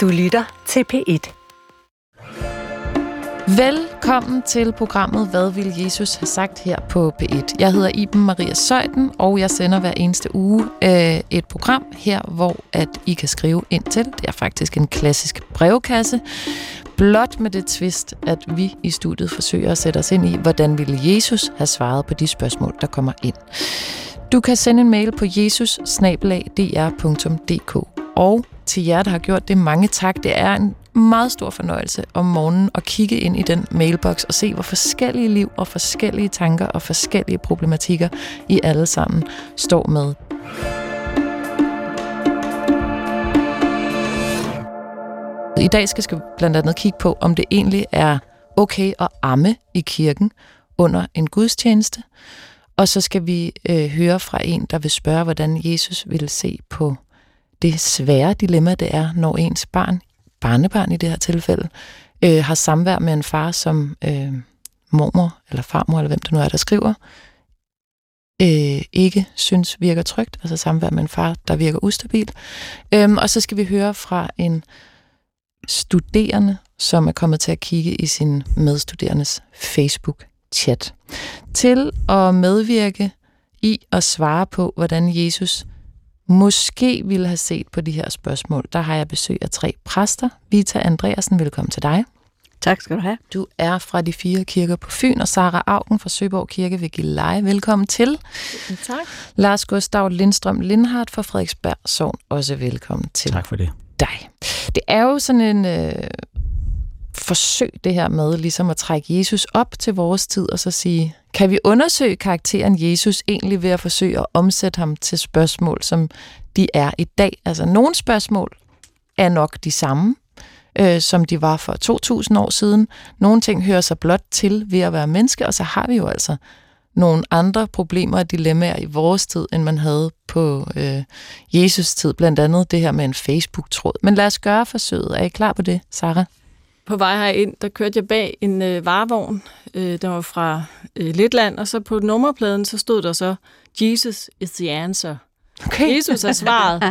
Du lytter til P1. Velkommen til programmet Hvad vil Jesus have sagt her på P1. Jeg hedder Iben Maria Søjden, og jeg sender hver eneste uge øh, et program her, hvor at I kan skrive ind til. Det er faktisk en klassisk brevkasse. Blot med det twist, at vi i studiet forsøger at sætte os ind i, hvordan ville Jesus have svaret på de spørgsmål, der kommer ind. Du kan sende en mail på jesus og til jer, der har gjort det, mange tak. Det er en meget stor fornøjelse om morgenen at kigge ind i den mailbox og se, hvor forskellige liv og forskellige tanker og forskellige problematikker I alle sammen står med. I dag skal vi blandt andet kigge på, om det egentlig er okay at amme i kirken under en gudstjeneste. Og så skal vi øh, høre fra en, der vil spørge, hvordan Jesus ville se på det svære dilemma, det er, når ens barn, barnebarn i det her tilfælde, øh, har samvær med en far, som øh, mormor eller farmor, eller hvem det nu er, der skriver, øh, ikke synes virker trygt, altså samvær med en far, der virker ustabil. Øhm, og så skal vi høre fra en studerende, som er kommet til at kigge i sin medstuderendes Facebook-chat, til at medvirke i at svare på, hvordan Jesus måske ville have set på de her spørgsmål. Der har jeg besøg af tre præster. Vita Andreasen, velkommen til dig. Tak skal du have. Du er fra de fire kirker på Fyn, og Sara Augen fra Søborg Kirke ved Gilleleje. Velkommen til. Tak. Lars Gustav Lindstrøm Lindhardt fra Frederiksberg Sogn. Også velkommen til Tak for det. dig. Det er jo sådan en øh, forsøg, det her med ligesom at trække Jesus op til vores tid, og så sige, kan vi undersøge karakteren Jesus egentlig ved at forsøge at omsætte ham til spørgsmål, som de er i dag? Altså, nogle spørgsmål er nok de samme, øh, som de var for 2000 år siden. Nogle ting hører sig blot til ved at være menneske, og så har vi jo altså nogle andre problemer og dilemmaer i vores tid, end man havde på øh, Jesus tid. Blandt andet det her med en Facebook-tråd. Men lad os gøre forsøget. Er I klar på det, Sarah? På vej herind, der kørte jeg bag en øh, varevogn, øh, der var fra øh, Letland, og så på nummerpladen, så stod der så, Jesus is the answer. Okay. Jesus er svaret.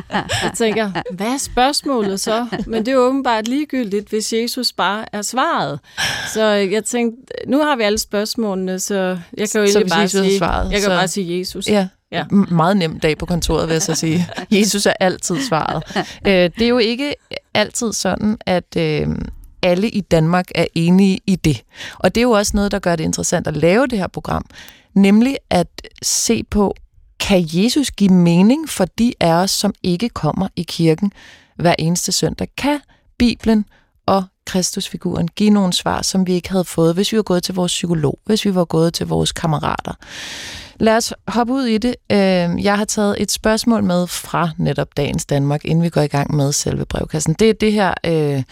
Jeg tænker, hvad er spørgsmålet så? Men det er åbenbart ligegyldigt, hvis Jesus bare er svaret. Så jeg tænkte, nu har vi alle spørgsmålene, så jeg kan jo hvis bare Jesus sige, svaret, jeg kan så- bare sige Jesus. Ja. Ja. Meget nem dag på kontoret, vil jeg så sige. Jesus er altid svaret. Øh, det er jo ikke altid sådan, at øh, alle i Danmark er enige i det. Og det er jo også noget, der gør det interessant at lave det her program. Nemlig at se på, kan Jesus give mening for de af os, som ikke kommer i kirken hver eneste søndag? Kan Bibelen og Kristusfiguren give nogle svar, som vi ikke havde fået, hvis vi var gået til vores psykolog, hvis vi var gået til vores kammerater? Lad os hoppe ud i det. Øhm, jeg har taget et spørgsmål med fra netop Dagens Danmark, inden vi går i gang med selve brevkassen. Det er det her øh,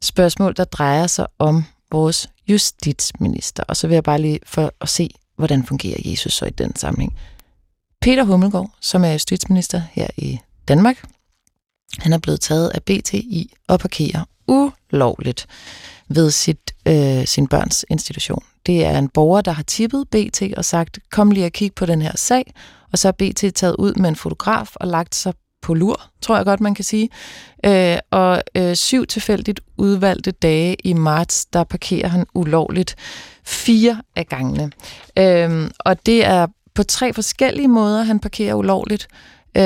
spørgsmål, der drejer sig om vores justitsminister. Og så vil jeg bare lige for at se, hvordan fungerer Jesus så i den sammenhæng. Peter Hummelgaard, som er justitsminister her i Danmark, han er blevet taget af BT i at parkere ulovligt ved sit, øh, sin børns institution. Det er en borger, der har tippet BT og sagt, kom lige og kig på den her sag, og så har BT taget ud med en fotograf og lagt sig på lur, tror jeg godt, man kan sige. Øh, og øh, syv tilfældigt udvalgte dage i marts, der parkerer han ulovligt fire af gangene. Øh, og det er på tre forskellige måder, han parkerer ulovligt. Øh,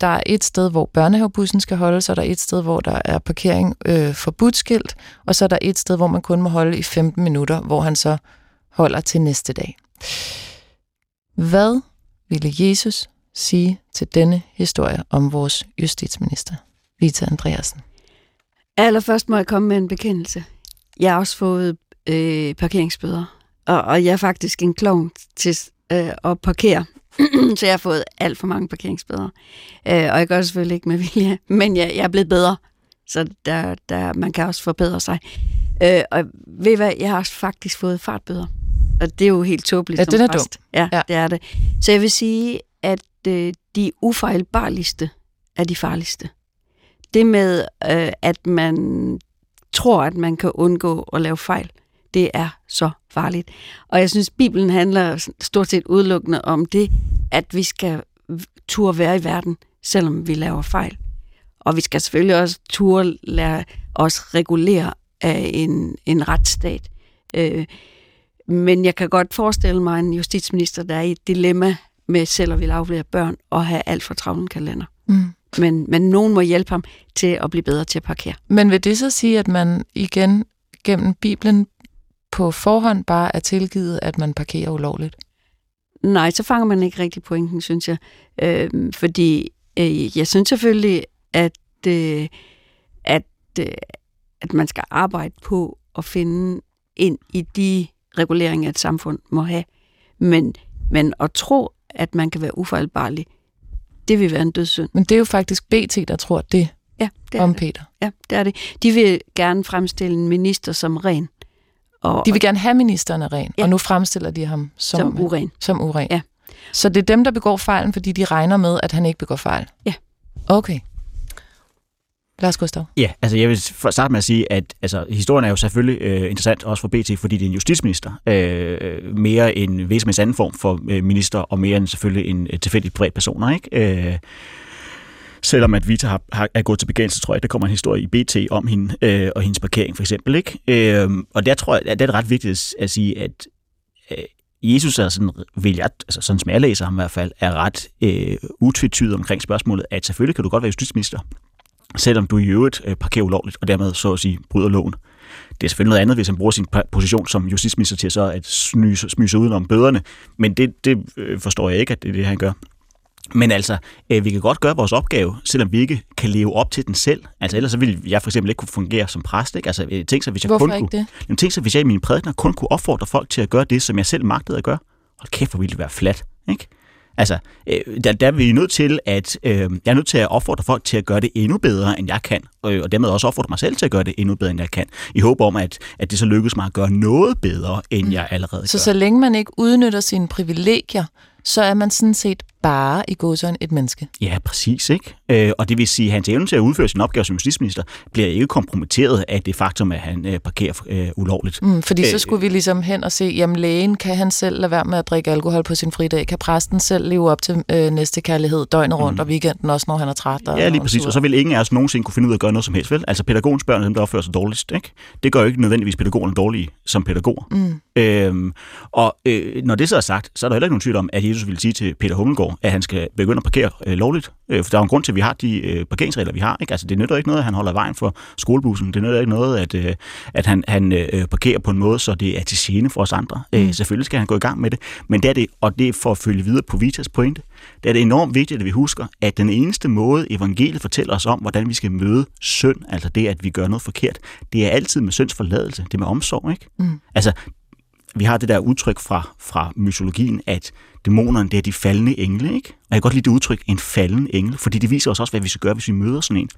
der er et sted, hvor børnehavebussen skal holde, så er et sted, hvor der er parkering øh, forbudt skilt, og så er der et sted, hvor man kun må holde i 15 minutter, hvor han så holder til næste dag. Hvad ville Jesus sige til denne historie om vores justitsminister, Vita Andreasen? Allerførst må jeg komme med en bekendelse. Jeg har også fået øh, parkeringsbøder, og, og jeg er faktisk en klovn til øh, at parkere. så jeg har fået alt for mange parkeringsbøder. Øh, og jeg gør det selvfølgelig ikke med vilje, men jeg, jeg er blevet bedre. Så der, der, man kan også forbedre sig. Øh, og ved I hvad, jeg har også faktisk fået fartbøder. Og det er jo helt tåbeligt Ja, som den er præst. Ja. ja, det er det. Så jeg vil sige, at øh, de ufejlbarligste er de farligste. Det med, øh, at man tror, at man kan undgå at lave fejl, det er så farligt. Og jeg synes, Bibelen handler stort set udelukkende om det, at vi skal turde være i verden, selvom vi laver fejl. Og vi skal selvfølgelig også turde lære os regulere af en, en retsstat. Øh, men jeg kan godt forestille mig en justitsminister, der er i et dilemma med selv at vil aflevere børn og have alt for travlen kalender. Mm. Men, men nogen må hjælpe ham til at blive bedre til at parkere. Men vil det så sige, at man igen gennem Bibelen på forhånd bare er tilgivet, at man parkerer ulovligt? Nej, så fanger man ikke rigtig pointen, synes jeg. Øh, fordi øh, jeg synes selvfølgelig, at, øh, at, øh, at man skal arbejde på at finde ind i de reguleringer, et samfund må have. Men, men at tro, at man kan være ufejlbarlig, det vil være en dødssynd. Men det er jo faktisk BT, der tror det, ja, det er om det. Peter. Ja, det er det. De vil gerne fremstille en minister som ren. Og, de vil gerne have ministeren af ren, ja. og nu fremstiller de ham som, som uren. Som uren. Ja. Så det er dem, der begår fejlen, fordi de regner med, at han ikke begår fejl? Ja. Okay. Lars Gustav. Ja, altså jeg vil starte med at sige, at altså, historien er jo selvfølgelig øh, interessant også for BT, fordi det er en justitsminister. Øh, mere en væsentligt anden form for øh, minister, og mere end selvfølgelig en øh, tilfældig privatpersoner. Ikke? Øh, selvom at Vita har, har, er gået til begængelse, tror jeg, der kommer en historie i BT om hende øh, og hendes parkering for eksempel. Ikke? Øh, og der tror jeg, at det er ret vigtigt at sige, at øh, Jesus er sådan, vil jeg, altså sådan som jeg læser ham i hvert fald, er ret øh, utvetydig omkring spørgsmålet, at selvfølgelig kan du godt være justitsminister, selvom du i øvrigt øh, parkerer ulovligt, og dermed så at sige bryder loven. Det er selvfølgelig noget andet, hvis han bruger sin position som justitsminister til så at smyse uden om bøderne, men det, det øh, forstår jeg ikke, at det er det, han gør. Men altså, øh, vi kan godt gøre vores opgave, selvom vi ikke kan leve op til den selv. Altså ellers så ville jeg for eksempel ikke kunne fungere som præst. Ikke? Altså, øh, tænk så, hvis jeg Hvorfor kun ikke kunne, det? Jamen, tænk så, hvis jeg i mine prædikner kun kunne opfordre folk til at gøre det, som jeg selv magtede at gøre. Hold kæft, hvor ville det være flat. Ikke? Altså, øh, der, der er vi nødt til at, øh, jeg er nødt til at opfordre folk til at gøre det endnu bedre, end jeg kan, og, og dermed også opfordre mig selv til at gøre det endnu bedre, end jeg kan, i håb om, at, at det så lykkes mig at gøre noget bedre, end mm. jeg allerede Så gør. så længe man ikke udnytter sine privilegier, så er man sådan set bare i godsøjen et menneske. Ja, præcis. ikke. Øh, og det vil sige, at hans evne til at udføre sin opgave som justitsminister bliver ikke kompromitteret af det faktum, at han øh, parkerer øh, ulovligt. Mm, fordi så skulle vi ligesom hen og se, jamen lægen, kan han selv lade være med at drikke alkohol på sin fridag? Kan præsten selv leve op til øh, næste kærlighed døgnet rundt mm. og weekenden også, når han er træt? Og Ja, lige præcis. Og så vil ingen af os nogensinde kunne finde ud af at gøre noget som helst, vel? Altså pædagogens børn er dem, der opfører sig dårligst, ikke? Det gør jo ikke nødvendigvis pædagogerne dårlige som pædagoger. Mm. Øhm, og øh, når det så er sagt, så er der heller ikke nogen tvivl om, at Jesus vil sige til Peter Hummelgaard, at han skal begynde at parkere øh, lovligt. Øh, for der er en grund til, at vi har de øh, parkeringsregler, vi har. Ikke? Altså, det nytter ikke noget, at han holder vejen for skolebussen. Det nytter ikke noget, at, øh, at han, han øh, parkerer på en måde, så det er til gene for os andre. Mm. Øh, selvfølgelig skal han gå i gang med det. Men det er det, og det er for at følge videre på Vitas pointe, det er det enormt vigtigt, at vi husker, at den eneste måde, evangeliet fortæller os om, hvordan vi skal møde synd, altså det, at vi gør noget forkert, det er altid med synds forladelse. Det er med omsorg, ikke? Mm. Altså, vi har det der udtryk fra, fra mytologien, at dæmonerne, det er de faldende engle, ikke? Og jeg kan godt lide det udtryk, en falden engle, fordi det viser os også, hvad vi skal gøre, hvis vi møder sådan en.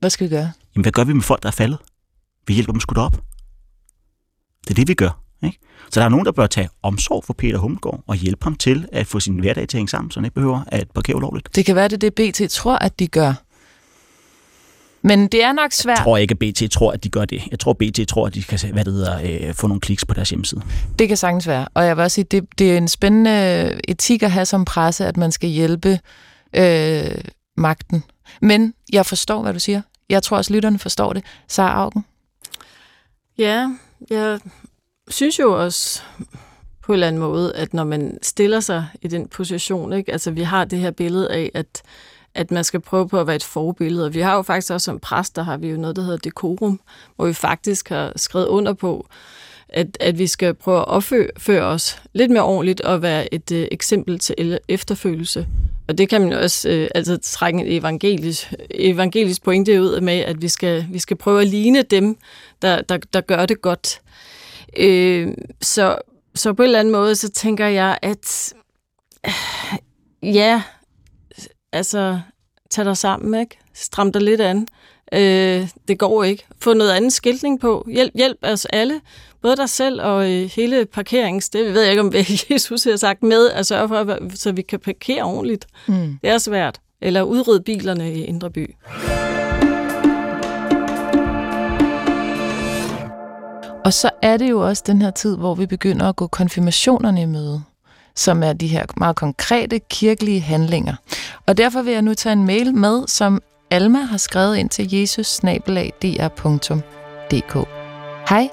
Hvad skal vi gøre? Jamen, hvad gør vi med folk, der er faldet? Vi hjælper dem skudt op. Det er det, vi gør. Ikke? Så der er nogen, der bør tage omsorg for Peter Hummelgaard og hjælpe ham til at få sin hverdag til at hænge sammen, så han ikke behøver at parkere ulovligt. Det kan være, det er det, BT tror, at de gør. Men det er nok svært. Jeg tror ikke, at BT tror, at de gør det. Jeg tror, BT tror, at de kan hvad det hedder, øh, få nogle kliks på deres hjemmeside. Det kan sagtens være. Og jeg vil også sige, det, det er en spændende etik at have som presse, at man skal hjælpe øh, magten. Men jeg forstår, hvad du siger. Jeg tror også, lytterne forstår det. Sara Augen? Ja, jeg synes jo også på en eller anden måde, at når man stiller sig i den position, ikke? altså vi har det her billede af, at at man skal prøve på at være et forbillede. Og vi har jo faktisk også som præster, har vi jo noget, der hedder dekorum, hvor vi faktisk har skrevet under på, at, at vi skal prøve at opføre os lidt mere ordentligt og være et øh, eksempel til efterfølgelse. Og det kan man jo også øh, altså trække en evangelisk, evangelisk pointe ud med, at vi skal, vi skal prøve at ligne dem, der, der, der gør det godt. Øh, så, så på en eller anden måde, så tænker jeg, at øh, ja, altså, tag dig sammen, ikke? Stram dig lidt an. Øh, det går ikke. Få noget andet skiltning på. Hjælp, hjælp os alle. Både dig selv og øh, hele parkerings... Det ved jeg ikke, om Jesus har sagt med at sørge for, så vi kan parkere ordentligt. Mm. Det er svært. Eller udrydde bilerne i Indre By. Og så er det jo også den her tid, hvor vi begynder at gå konfirmationerne i møde som er de her meget konkrete kirkelige handlinger. Og derfor vil jeg nu tage en mail med, som Alma har skrevet ind til jesus Hej,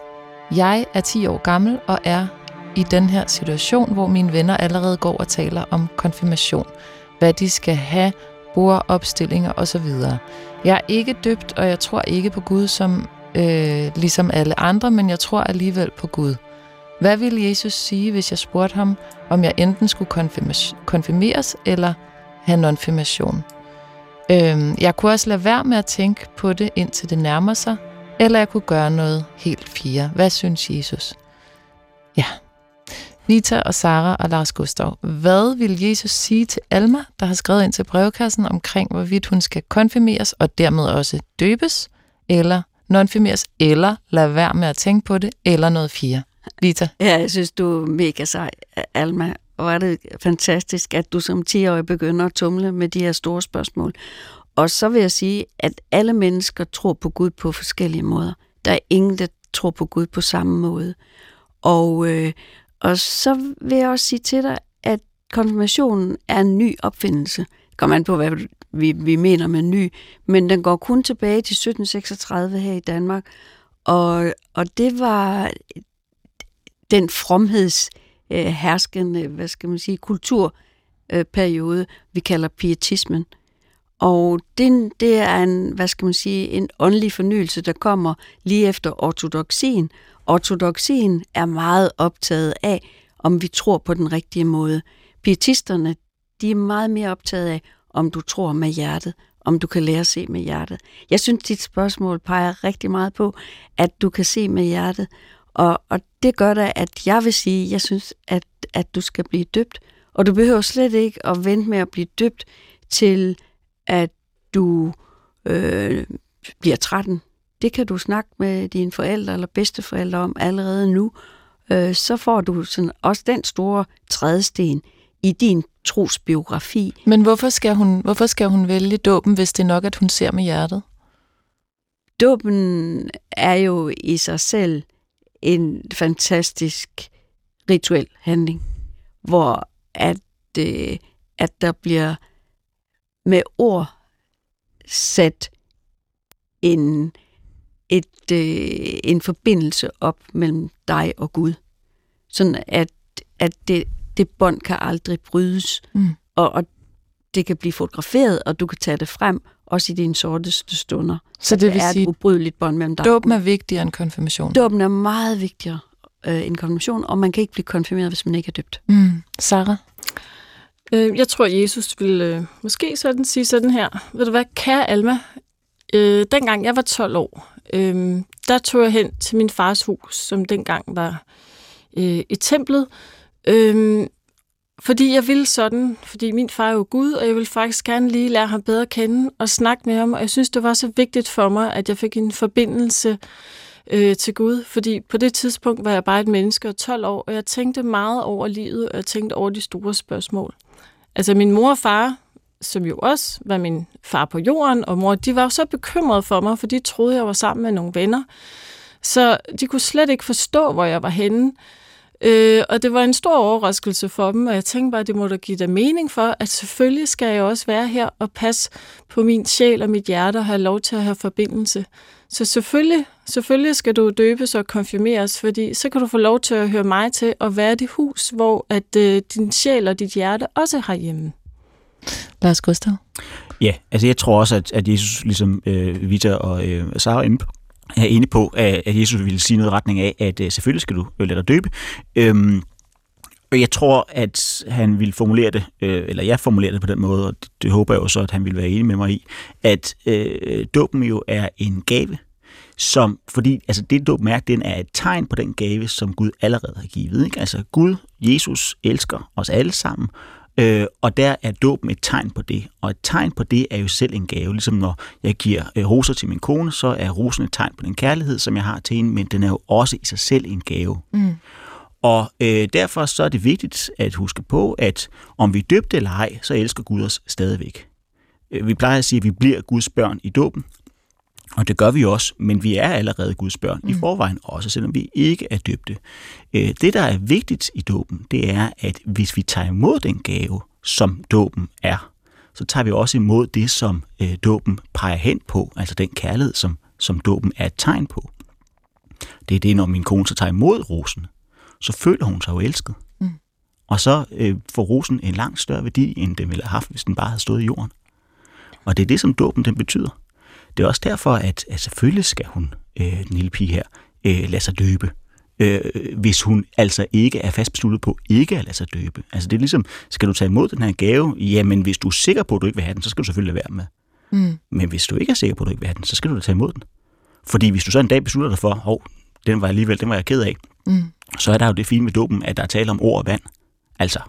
jeg er 10 år gammel og er i den her situation, hvor mine venner allerede går og taler om konfirmation, hvad de skal have, opstillinger osv. Jeg er ikke døbt, og jeg tror ikke på Gud som øh, ligesom alle andre, men jeg tror alligevel på Gud. Hvad ville Jesus sige, hvis jeg spurgte ham, om jeg enten skulle konfirmeres eller have nonfirmation? Øhm, jeg kunne også lade være med at tænke på det, indtil det nærmer sig, eller jeg kunne gøre noget helt fire. Hvad synes Jesus? Ja. Nita og Sara og Lars Gustav. Hvad vil Jesus sige til Alma, der har skrevet ind til brevkassen omkring, hvorvidt hun skal konfirmeres og dermed også døbes, eller nonfirmeres, eller lade være med at tænke på det, eller noget fire? Lita. Ja, jeg synes, du er mega sej, Alma. Og er det fantastisk, at du som 10-årig begynder at tumle med de her store spørgsmål. Og så vil jeg sige, at alle mennesker tror på Gud på forskellige måder. Der er ingen, der tror på Gud på samme måde. Og, øh, og så vil jeg også sige til dig, at konfirmationen er en ny opfindelse. Det kommer an på, hvad vi, vi mener med ny, men den går kun tilbage til 1736 her i Danmark. Og, og det var den fromheds øh, herskende, hvad skal man sige, kulturperiode, øh, vi kalder pietismen. Og det, det er en, hvad skal man sige, en åndelig fornyelse, der kommer lige efter ortodoxien. Ortodoxien er meget optaget af, om vi tror på den rigtige måde. Pietisterne, de er meget mere optaget af, om du tror med hjertet, om du kan lære at se med hjertet. Jeg synes, dit spørgsmål peger rigtig meget på, at du kan se med hjertet, og, og det gør da, at jeg vil sige, jeg synes, at, at du skal blive døbt. Og du behøver slet ikke at vente med at blive døbt til, at du øh, bliver 13. Det kan du snakke med dine forældre eller bedsteforældre om allerede nu. Øh, så får du sådan også den store trædesten i din trosbiografi. Men hvorfor skal, hun, hvorfor skal hun vælge dåben, hvis det er nok, at hun ser med hjertet? Dåben er jo i sig selv en fantastisk rituel handling, hvor at, øh, at der bliver med ord sat en, et, øh, en forbindelse op mellem dig og Gud. Sådan at, at det, det bånd kan aldrig brydes, mm. og, og det kan blive fotograferet, og du kan tage det frem, også i dine sorteste stunder. Så det, det vil er sige, et ubrydeligt bånd mellem dig Dåben er vigtigere end konfirmation? Dåben er meget vigtigere øh, end konfirmation, og man kan ikke blive konfirmeret, hvis man ikke er døbt. Mm. Sarah? Øh, jeg tror, Jesus ville øh, måske sådan sige sådan her. Ved du hvad, kære Alma, øh, dengang jeg var 12 år, øh, der tog jeg hen til min fars hus, som dengang var øh, i templet. Øh, fordi jeg ville sådan, fordi min far er jo Gud, og jeg ville faktisk gerne lige lære ham bedre at kende og snakke med ham, og jeg synes, det var så vigtigt for mig, at jeg fik en forbindelse øh, til Gud, fordi på det tidspunkt var jeg bare et menneske og 12 år, og jeg tænkte meget over livet, og jeg tænkte over de store spørgsmål. Altså min mor og far, som jo også var min far på jorden, og mor, de var jo så bekymrede for mig, for de troede, jeg var sammen med nogle venner. Så de kunne slet ikke forstå, hvor jeg var henne. Øh, og det var en stor overraskelse for dem, og jeg tænkte bare, at det må da give dig mening for, at selvfølgelig skal jeg også være her og passe på min sjæl og mit hjerte og have lov til at have forbindelse. Så selvfølgelig, selvfølgelig skal du døbes og konfirmeres, fordi så kan du få lov til at høre mig til og være det hus, hvor at øh, din sjæl og dit hjerte også har hjemme. Lars Gustav? Ja, altså jeg tror også, at, at Jesus, ligesom øh, Vita og øh, Sara inde på, er inde på, at, at Jesus ville sige noget i retning af, at øh, selvfølgelig skal du øh, lade dig døbe. Øhm, og jeg tror, at han ville formulere det, øh, eller jeg formulerer det på den måde, og det, det håber jeg jo så, at han vil være enig med mig i, at øh, dåben jo er en gave, som, fordi altså det dåben er, den er et tegn på den gave, som Gud allerede har givet. Ikke? Altså Gud, Jesus, elsker os alle sammen, Øh, og der er dåben et tegn på det. Og et tegn på det er jo selv en gave. Ligesom når jeg giver øh, roser til min kone, så er rosen et tegn på den kærlighed, som jeg har til hende, men den er jo også i sig selv en gave. Mm. Og øh, derfor så er det vigtigt at huske på, at om vi er døbte eller ej, så elsker Gud os stadigvæk. Øh, vi plejer at sige, at vi bliver Guds børn i dåben, og det gør vi også, men vi er allerede Guds børn mm. i forvejen, også selvom vi ikke er døbte. Øh, det, der er vigtigt i dåben, det er, at hvis vi tager imod den gave, som dåben er, så tager vi også imod det, som øh, dåben peger hen på, altså den kærlighed, som, som dåben er et tegn på. Det er det, når min kone så tager imod rosen, så føler hun sig jo elsket. Mm. Og så øh, får rosen en langt større værdi, end den ville have haft, hvis den bare havde stået i jorden. Og det er det, som dåben den betyder. Det er også derfor, at, at selvfølgelig skal hun, øh, den lille pige her, øh, lade sig døbe øh, hvis hun altså ikke er fast besluttet på ikke at lade sig døbe. Altså det er ligesom, skal du tage imod den her gave? Jamen hvis du er sikker på, at du ikke vil have den, så skal du selvfølgelig lade være med. Mm. Men hvis du ikke er sikker på, at du ikke vil have den, så skal du da tage imod den. Fordi hvis du så en dag beslutter dig for, hov, den var alligevel, den var jeg ked af, mm. så er der jo det fine med dåben, at der er tale om ord og vand. Altså,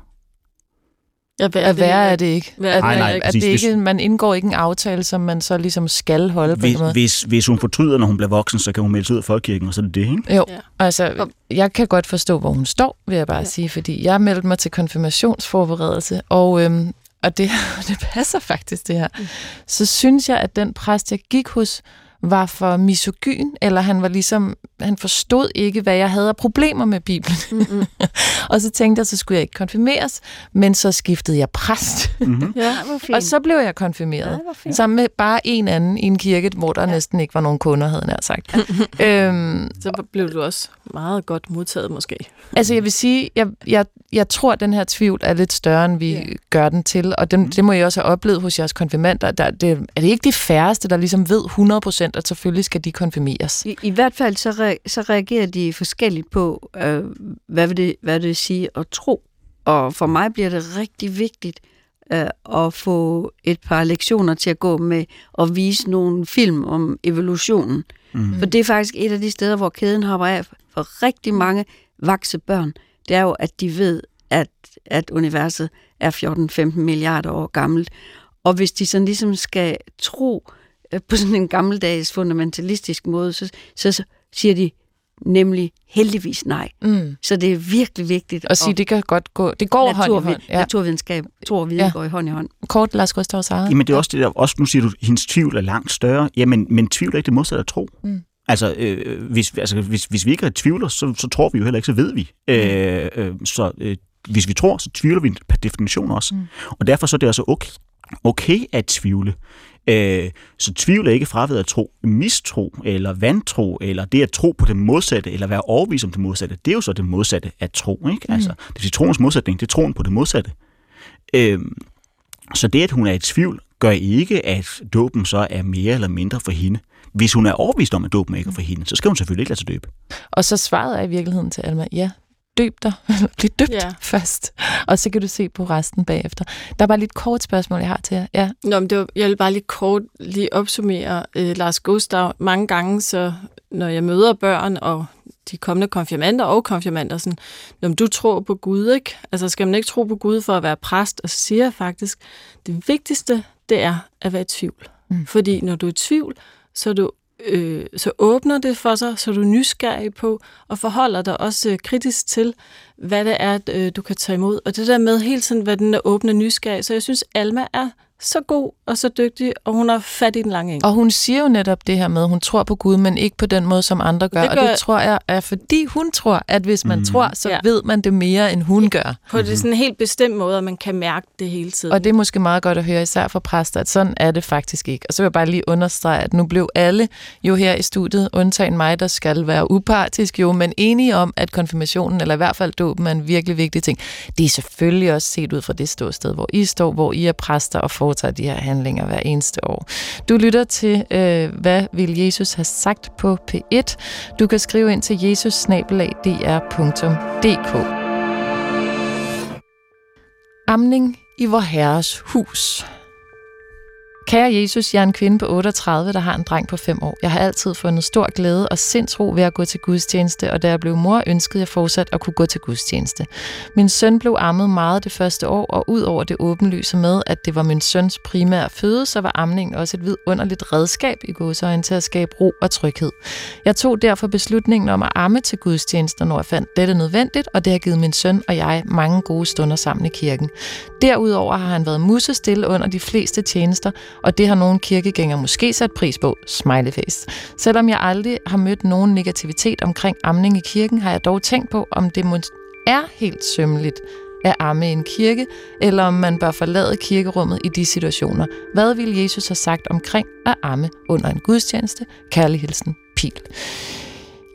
Ja, hvad det, værre er det ikke. Hvad er nej, nej, at det ikke, man indgår ikke en aftale, som man så ligesom skal holde hvis, på. Hvis, hvis hun fortryder, når hun bliver voksen, så kan hun melde sig ud af folkekirken, og så er det det, ikke? Jo, ja. altså, jeg kan godt forstå, hvor hun står, vil jeg bare ja. sige, fordi jeg meldte mig til konfirmationsforberedelse, og, øhm, og det, det passer faktisk, det her. Mm. Så synes jeg, at den præst, jeg gik hos, var for misogyn, eller han var ligesom, han forstod ikke, hvad jeg havde af problemer med Bibelen. Mm-hmm. og så tænkte jeg, så skulle jeg ikke konfirmeres, men så skiftede jeg præst. Mm-hmm. ja, og så blev jeg konfirmeret, ja, sammen med bare en anden i en kirke, hvor der ja. næsten ikke var nogen kunder, havde jeg sagt. øhm, så blev du også meget godt modtaget, måske. Altså, jeg vil sige, jeg, jeg, jeg tror, at den her tvivl er lidt større, end vi ja. gør den til, og den, mm. det må jeg også have oplevet hos jeres konfirmander. Der, det, er det ikke de færreste, der ligesom ved 100% bestemt, at selvfølgelig skal de konfirmeres. I, i hvert fald så, så reagerer de forskelligt på, øh, hvad, vil det, hvad det vil sige at tro. Og for mig bliver det rigtig vigtigt øh, at få et par lektioner til at gå med og vise nogle film om evolutionen. Mm. For det er faktisk et af de steder, hvor kæden hopper af for rigtig mange vakse børn. Det er jo, at de ved, at, at universet er 14-15 milliarder år gammelt. Og hvis de sådan ligesom skal tro Øh, på sådan en gammeldags fundamentalistisk måde, så, så siger de nemlig heldigvis nej. Mm. Så det er virkelig vigtigt. at sige, det kan godt gå. Det går natur, hånd i hånd. Ja. Naturvidenskab, tro og viden ja. går i hånd i hånd. Kort, Lars Gustav Sara. Jamen det er også det der, også nu siger du, at hendes tvivl er langt større. Jamen, men tvivl er ikke det modsatte af tro. Mm. Altså, øh, hvis, altså hvis, hvis vi ikke er tvivler, så, så tror vi jo heller ikke, så ved vi. Mm. Øh, øh, så øh, hvis vi tror, så tvivler vi per definition også. Mm. Og derfor så er det også okay, okay at tvivle. Øh, så tvivl er ikke fraværet at tro. Mistro eller vantro, eller det at tro på det modsatte, eller være overbevist om det modsatte, det er jo så det modsatte at tro. Ikke? Mm. Altså, det er troens modsætning, det er troen på det modsatte. Øh, så det, at hun er i tvivl, gør ikke, at dåben så er mere eller mindre for hende. Hvis hun er overbevist om, at dåben ikke er for hende, så skal hun selvfølgelig ikke lade sig døbe. Og så svaret er i virkeligheden til Alma, ja, døb dig, bliv døbt ja. først, og så kan du se på resten bagefter. Der er bare lidt kort spørgsmål, jeg har til jer. Ja. Nå, men det var, jeg vil bare lige kort lige opsummere øh, Lars Gustav. Mange gange, så når jeg møder børn og de kommende konfirmander og konfirmander, sådan, når du tror på Gud, ikke? Altså skal man ikke tro på Gud for at være præst? Og så siger jeg faktisk, det vigtigste, det er at være i tvivl. Mm. Fordi når du er i tvivl, så er du øh, så åbner det for sig, så du er nysgerrig på, og forholder dig også øh, kritisk til, hvad det er, øh, du kan tage imod. Og det der med hele tiden, hvad den er åbne nysgerrig. Så jeg synes, Alma er så god og så dygtig, og hun har fat i den lange eng. Og hun siger jo netop det her med, at hun tror på Gud, men ikke på den måde, som andre gør. Det gør og det tror jeg er, fordi hun tror, at hvis man mm. tror, så ja. ved man det mere, end hun ja. gør. På det sådan en helt bestemt måde, at man kan mærke det hele tiden. Og det er måske meget godt at høre, især for præster, at sådan er det faktisk ikke. Og så vil jeg bare lige understrege, at nu blev alle jo her i studiet, undtagen mig, der skal være upartisk jo, men enige om, at konfirmationen, eller i hvert fald dåben, er en virkelig vigtig ting. Det er selvfølgelig også set ud fra det ståsted, hvor I står, hvor I er præster og får foretager de her handlinger hver eneste år. Du lytter til, øh, hvad vil Jesus have sagt på P1. Du kan skrive ind til jesus-dr.dk. Amning i vor herres hus. Kære Jesus, jeg er en kvinde på 38, der har en dreng på 5 år. Jeg har altid fundet stor glæde og sindsro ved at gå til gudstjeneste, og da jeg blev mor, ønskede jeg fortsat at kunne gå til gudstjeneste. Min søn blev ammet meget det første år, og ud over det åbenlyse med, at det var min søns primære føde, så var amningen også et vidunderligt redskab i godsøjne til at skabe ro og tryghed. Jeg tog derfor beslutningen om at amme til gudstjenester, når jeg fandt dette nødvendigt, og det har givet min søn og jeg mange gode stunder sammen i kirken. Derudover har han været musestille under de fleste tjenester, og det har nogle kirkegængere måske sat pris på, smiley face. Selvom jeg aldrig har mødt nogen negativitet omkring amning i kirken, har jeg dog tænkt på, om det er helt sømmeligt at amme i en kirke, eller om man bør forlade kirkerummet i de situationer. Hvad ville Jesus have sagt omkring at amme under en gudstjeneste? Kærlig hilsen, Pil.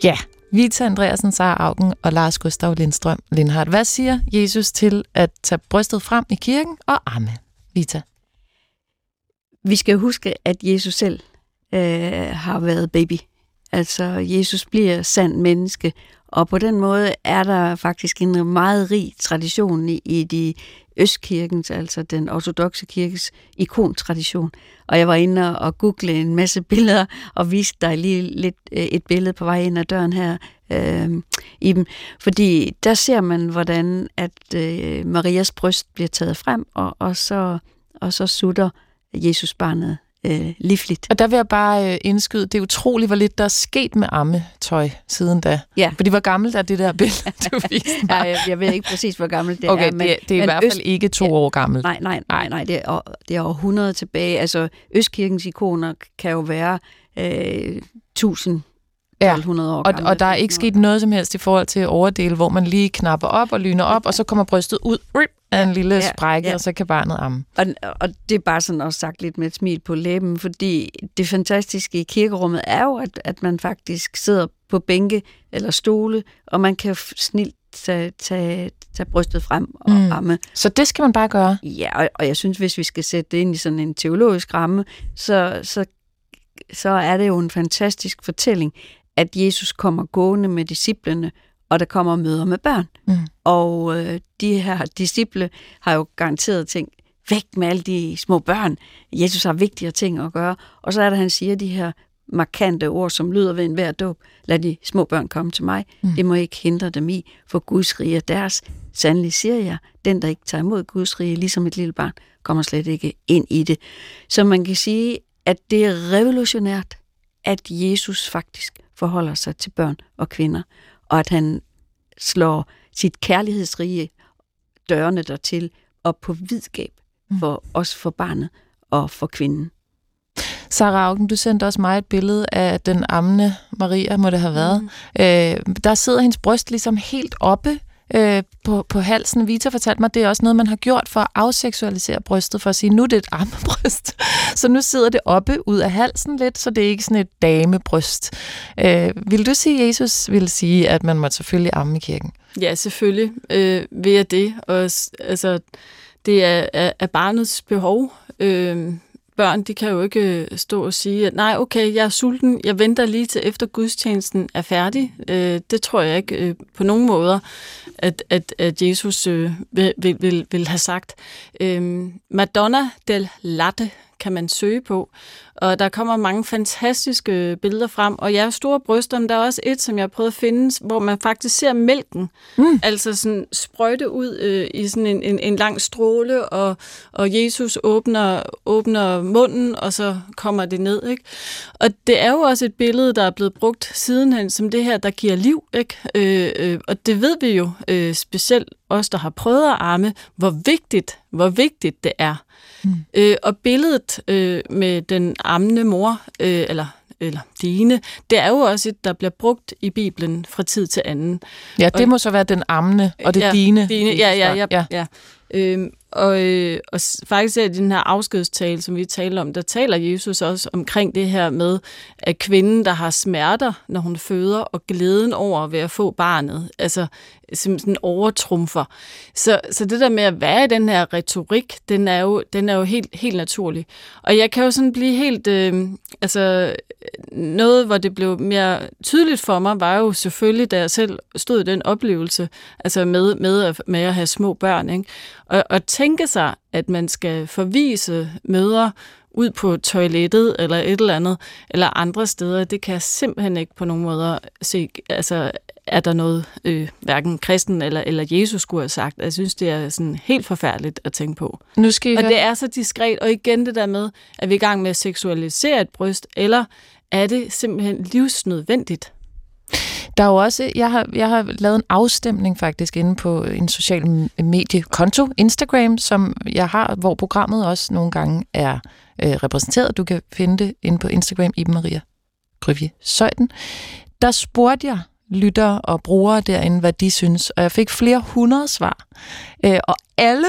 Ja, Vita Andreasen, Sara Augen og Lars Gustav Lindstrøm Lindhardt. Hvad siger Jesus til at tage brystet frem i kirken og amme? Vita. Vi skal huske, at Jesus selv øh, har været baby. Altså, Jesus bliver sand menneske, og på den måde er der faktisk en meget rig tradition i, i de Østkirkens, altså den ortodoxe kirkes ikontradition. Og jeg var inde og google en masse billeder og viste dig lige lidt øh, et billede på vej ind ad døren her øh, i dem. Fordi der ser man, hvordan at øh, Marias bryst bliver taget frem, og, og, så, og så sutter øh, barnet øh, livligt. Og der vil jeg bare øh, indskyde, det er utroligt, hvor lidt der er sket med ammetøj siden da. Ja. Fordi hvor gammelt er det der billede, du viste ja, jeg, ved ikke præcis, hvor gammelt det okay, er. Men, det, det er i hvert fald øst, ikke to år gammelt. Nej, nej, nej, nej det, er, det er århundrede tilbage. Altså, Østkirkens ikoner kan jo være øh, 1000 Ja, og, og der er ikke sket noget som helst i forhold til overdele, hvor man lige knapper op og lyner op, og så kommer brystet ud af en lille ja, sprække, ja. og så kan barnet amme. Og, og det er bare sådan også sagt lidt med et smil på læben, fordi det fantastiske i kirkerummet er jo, at, at man faktisk sidder på bænke eller stole, og man kan snilt tage, tage, tage brystet frem og mm. amme. Så det skal man bare gøre? Ja, og, og jeg synes, hvis vi skal sætte det ind i sådan en teologisk ramme, så, så, så er det jo en fantastisk fortælling, at Jesus kommer gående med disciplene, og der kommer møder med børn. Mm. Og øh, de her disciple har jo garanteret tænkt, væk med alle de små børn. Jesus har vigtigere ting at gøre. Og så er det, han siger de her markante ord, som lyder ved enhver dåb. Lad de små børn komme til mig. Mm. Det må ikke hindre dem i, for Guds rige er deres. Sandelig siger jeg, den, der ikke tager imod Guds rige, ligesom et lille barn, kommer slet ikke ind i det. Så man kan sige, at det er revolutionært, at Jesus faktisk forholder sig til børn og kvinder, og at han slår sit kærlighedsrige dørene dertil op på vidskab mm. for mm. os for barnet og for kvinden. Sarah Augen, du sendte også mig et billede af den ammende Maria, må det have været. Mm. Øh, der sidder hendes bryst ligesom helt oppe øh, på, på halsen. Vita fortalte mig, at det er også noget, man har gjort for at afseksualisere brystet, for at sige, nu er det et armebryst. Så nu sidder det oppe ud af halsen lidt, så det er ikke sådan et damebryst. Øh, vil du sige, at Jesus ville sige, at man må selvfølgelig amme i kirken? Ja, selvfølgelig øh, vil jeg det. Og, altså, det er, er, er barnets behov. Øh, børn, de kan jo ikke øh, stå og sige, at nej, okay, jeg er sulten, jeg venter lige til efter gudstjenesten er færdig. Øh, det tror jeg ikke øh, på nogen måder, at, at, at Jesus øh, vil, vil, vil have sagt. Øh, Madonna del Latte kan man søge på. Og der kommer mange fantastiske billeder frem. Og jeg har store bryster, men der er også et, som jeg har prøvet at finde, hvor man faktisk ser mælken. Mm. Altså sådan sprøjte ud øh, i sådan en, en, en lang stråle, og, og Jesus åbner, åbner munden, og så kommer det ned. Ikke? Og det er jo også et billede, der er blevet brugt sidenhen, som det her, der giver liv. Ikke? Øh, øh, og det ved vi jo, øh, specielt os, der har prøvet at arme, hvor vigtigt, hvor vigtigt det er. Mm. Øh, og billedet øh, med den ammende mor, øh, eller eller dine, det er jo også et, der bliver brugt i Bibelen fra tid til anden. Ja, det og, må så være den ammende, og det ja, dine. dine. Ja, ja, ja. ja. ja. Øhm, og, øh, og faktisk er den her afskedstale, som vi taler om, der taler Jesus også omkring det her med, at kvinden, der har smerter, når hun føder, og glæden over ved at få barnet, altså sådan overtrumfer. Så, så det der med at være i den her retorik, den er jo, den er jo helt, helt naturlig. Og jeg kan jo sådan blive helt, øh, altså noget, hvor det blev mere tydeligt for mig, var jo selvfølgelig, da jeg selv stod i den oplevelse, altså med, med, at, med at have små børn, ikke? Og, og tænke sig, at man skal forvise mødre ud på toilettet eller et eller andet, eller andre steder, det kan jeg simpelthen ikke på nogen måder se, altså er der noget, øh, hverken kristen eller, eller Jesus skulle have sagt. Jeg synes, det er sådan helt forfærdeligt at tænke på. Nu skal I og det er så diskret, og igen det der med, at vi er i gang med at seksualisere et bryst, eller er det simpelthen livsnødvendigt? Der er jo også, jeg har, jeg har lavet en afstemning faktisk inde på en social mediekonto, Instagram, som jeg har, hvor programmet også nogle gange er øh, repræsenteret. Du kan finde det inde på Instagram, Iben Maria Grøvje Søjden. Der spurgte jeg lyttere og brugere derinde, hvad de synes. Og jeg fik flere hundrede svar. Øh, og alle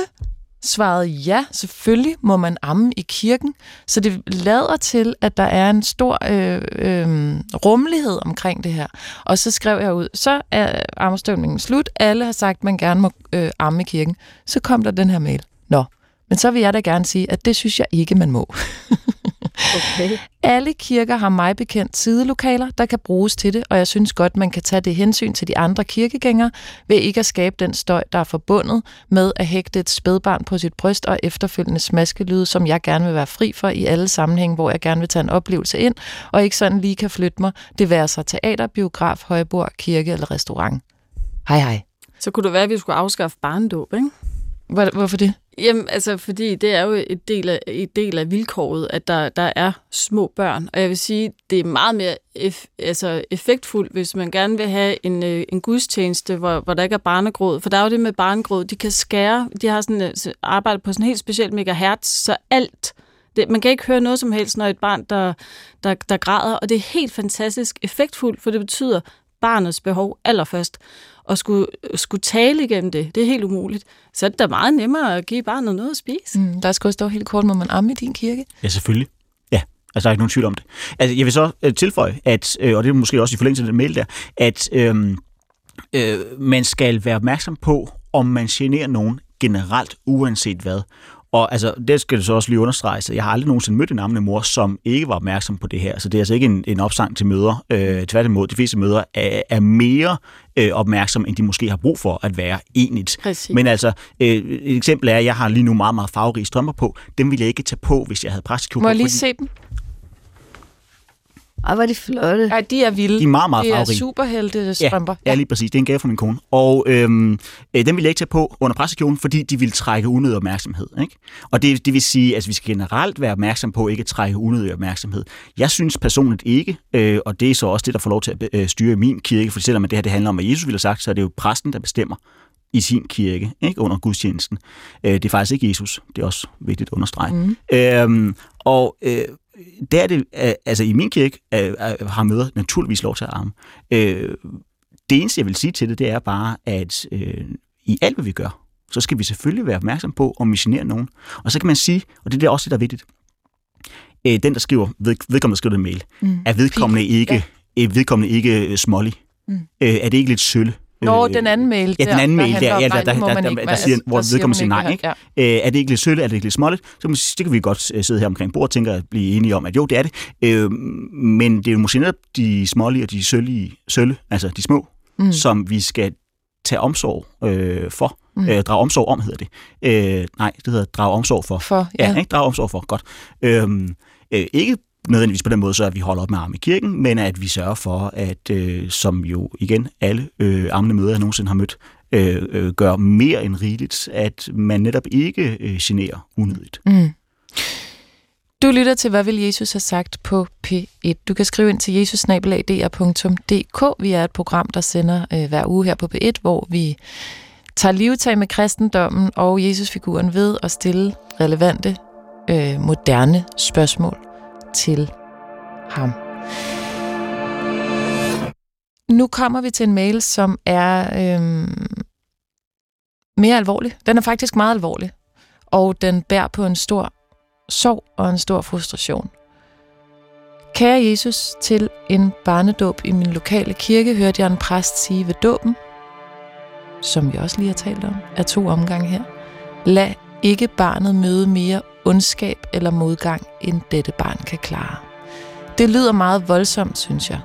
svarede ja, selvfølgelig må man amme i kirken. Så det lader til, at der er en stor øh, øh, rummelighed omkring det her. Og så skrev jeg ud, så er ammestøvningen slut. Alle har sagt, at man gerne må øh, amme i kirken. Så kom der den her mail. Nå, men så vil jeg da gerne sige, at det synes jeg ikke, man må. Okay. Alle kirker har mig bekendt sidelokaler, der kan bruges til det, og jeg synes godt, man kan tage det hensyn til de andre kirkegængere, ved ikke at skabe den støj, der er forbundet med at hægte et spædbarn på sit bryst og efterfølgende smaskelyde, som jeg gerne vil være fri for i alle sammenhænge, hvor jeg gerne vil tage en oplevelse ind, og ikke sådan lige kan flytte mig, det være sig teater, biograf, højbord, kirke eller restaurant. Hej hej. Så kunne det være, at vi skulle afskaffe barndåb, ikke? Hvor, hvorfor det? Jamen, altså, fordi det er jo et del af, et del af vilkåret, at der, der er små børn. Og jeg vil sige, det er meget mere eff, altså, effektfuldt, hvis man gerne vil have en, øh, en gudstjeneste, hvor, hvor der ikke er barnegråd. For der er jo det med barnegråd, de kan skære, de har sådan, øh, altså, arbejdet på sådan en helt speciel megahertz, så alt, det, man kan ikke høre noget som helst, når et barn, der, der, der græder, og det er helt fantastisk effektfuldt, for det betyder barnets behov allerførst og skulle, skulle tale igennem det, det er helt umuligt. Så er det da meget nemmere at give barnet noget at spise. Mm, der skal også stå helt kort, må man amme i din kirke? Ja, selvfølgelig. Ja, altså der er ikke nogen tvivl om det. Altså, jeg vil så øh, tilføje, at, øh, og det er måske også i forlængelse af den mail der, at øh, øh, man skal være opmærksom på, om man generer nogen generelt, uanset hvad. Og altså, det skal det så også lige understrege, så jeg har aldrig nogensinde mødt en ammende mor, som ikke var opmærksom på det her. Så det er altså ikke en, en opsang til møder. Øh, tværtimod, de fleste møder er, er mere øh, opmærksom, end de måske har brug for at være enigt. Præcis. Men altså, øh, et eksempel er, at jeg har lige nu meget, meget farverige strømper på. Dem ville jeg ikke tage på, hvis jeg havde præstekjole Må på. jeg lige fordi se dem? Ej, hvor er de flotte. Nej, de er vilde. De er meget, meget Det er farverige. superhelte strømper. Ja, lige præcis. Det er en gave fra min kone. Og øhm, øh, den vil jeg ikke tage på under pressekjolen, fordi de vil trække unødig opmærksomhed. Ikke? Og det, det vil sige, at vi skal generelt være opmærksom på ikke at trække unødig opmærksomhed. Jeg synes personligt ikke, øh, og det er så også det, der får lov til at øh, styre min kirke, for selvom det her det handler om, hvad Jesus ville have sagt, så er det jo præsten, der bestemmer i sin kirke, ikke under gudstjenesten. Øh, det er faktisk ikke Jesus. Det er også vigtigt at understrege. Mm. Øhm, og øh, der er det, øh, altså i min kirke øh, øh, har møder naturligvis lov til at arme. Øh, det eneste, jeg vil sige til det, det er bare, at øh, i alt, hvad vi gør, så skal vi selvfølgelig være opmærksom på at missionere nogen. Og så kan man sige, og det er også det, der er vigtigt, øh, den, der skriver, ved, vedkommende, der skriver den mail, Mm. er vedkommende ikke, ja. vedkommende ikke øh, smålig? Mm. Øh, er det ikke lidt sølle? Nå, Øh, den anden mail Ja, den anden mail der, ja, nej, der, det må der, man der, ikke der, være- siger, hvor der siger vedkommende siger man nej, ikke, ikke? Øh, er det ikke lidt sølle, er det ikke lidt småligt? Så det kan vi godt øh, sidde her omkring bordet og tænke at blive enige om, at jo, det er det. Øh, men det er jo måske netop de smålige og de søllige, sølle, altså de små, Mm. som vi skal tage omsorg øh, for. Mm. Øh, drage omsorg om, hedder det. Øh, nej, det hedder drage omsorg for. For, Ja, ja. ja. Ikke? drage omsorg for. Godt. Øhm, øh, ikke nødvendigvis på den måde, så at vi holder op med arme i kirken, men at vi sørger for, at øh, som jo igen alle øh, armende møder, jeg nogensinde har mødt, øh, øh, gør mere end rigeligt, at man netop ikke øh, generer unødigt. Mm. Du lytter til, hvad vil Jesus have sagt på P1. Du kan skrive ind til jesusnabelag.dr.dk. Vi er et program, der sender øh, hver uge her på P1, hvor vi tager livetag med kristendommen og Jesusfiguren ved at stille relevante, øh, moderne spørgsmål til ham. Nu kommer vi til en mail, som er øhm, mere alvorlig. Den er faktisk meget alvorlig, og den bærer på en stor sorg og en stor frustration. Kære Jesus, til en barnedåb i min lokale kirke hørte jeg en præst sige ved dåben, som vi også lige har talt om, er to omgange her. Lad ikke barnet møde mere ondskab eller modgang, end dette barn kan klare. Det lyder meget voldsomt, synes jeg.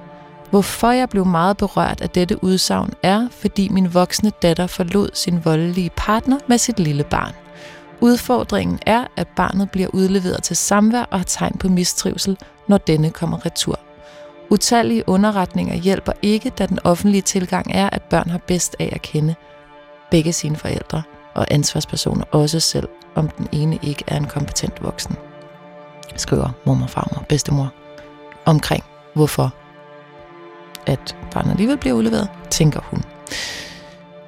Hvorfor jeg blev meget berørt af dette udsagn er, fordi min voksne datter forlod sin voldelige partner med sit lille barn. Udfordringen er, at barnet bliver udleveret til samvær og har tegn på mistrivsel, når denne kommer retur. Utallige underretninger hjælper ikke, da den offentlige tilgang er, at børn har bedst af at kende begge sine forældre og ansvarspersoner også selv, om den ene ikke er en kompetent voksen. Skriver mormor, farmor, bedstemor omkring, hvorfor at barnet alligevel bliver udleveret, tænker hun.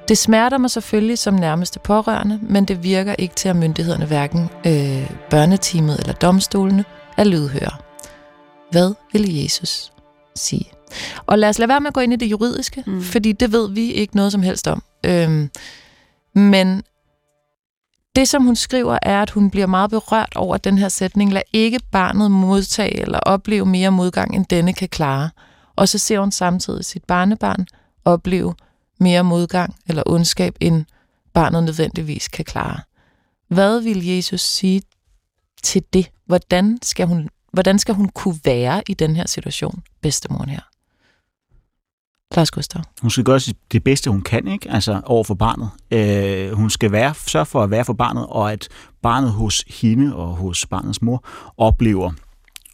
Det smerter mig selvfølgelig som nærmeste pårørende, men det virker ikke til, at myndighederne hverken øh, børneteamet eller domstolene er lydhøre. Hvad vil Jesus sige? Og lad os lade være med at gå ind i det juridiske, mm. fordi det ved vi ikke noget som helst om. Øhm, men det, som hun skriver, er, at hun bliver meget berørt over den her sætning. Lad ikke barnet modtage eller opleve mere modgang, end denne kan klare. Og så ser hun samtidig sit barnebarn opleve mere modgang eller ondskab, end barnet nødvendigvis kan klare. Hvad vil Jesus sige til det? Hvordan skal hun, hvordan skal hun kunne være i den her situation, bedstemoren her? Lars Gustav. Hun skal gøre det bedste, hun kan, ikke? Altså over for barnet. Øh, hun skal være, sørge for at være for barnet, og at barnet hos hende og hos barnets mor oplever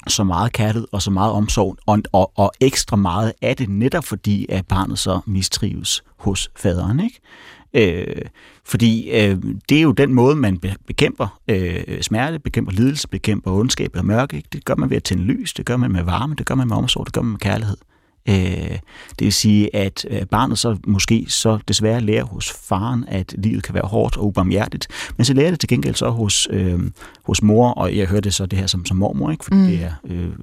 så meget kærlighed og så meget omsorg, og, og, og ekstra meget af det, netop fordi at barnet så mistrives hos faderen. Ikke? Øh, fordi øh, det er jo den måde, man bekæmper øh, smerte, bekæmper lidelse, bekæmper ondskab eller mørke. Ikke? Det gør man ved at tænde lys, det gør man med varme, det gør man med omsorg, det gør man med kærlighed. Øh, det vil sige, at øh, barnet så måske så desværre lærer hos faren, at livet kan være hårdt og ubarmhjertigt, men så lærer det til gengæld så hos, øh, hos mor, og jeg hørte så det her som, som mormor, ikke? fordi mm. det er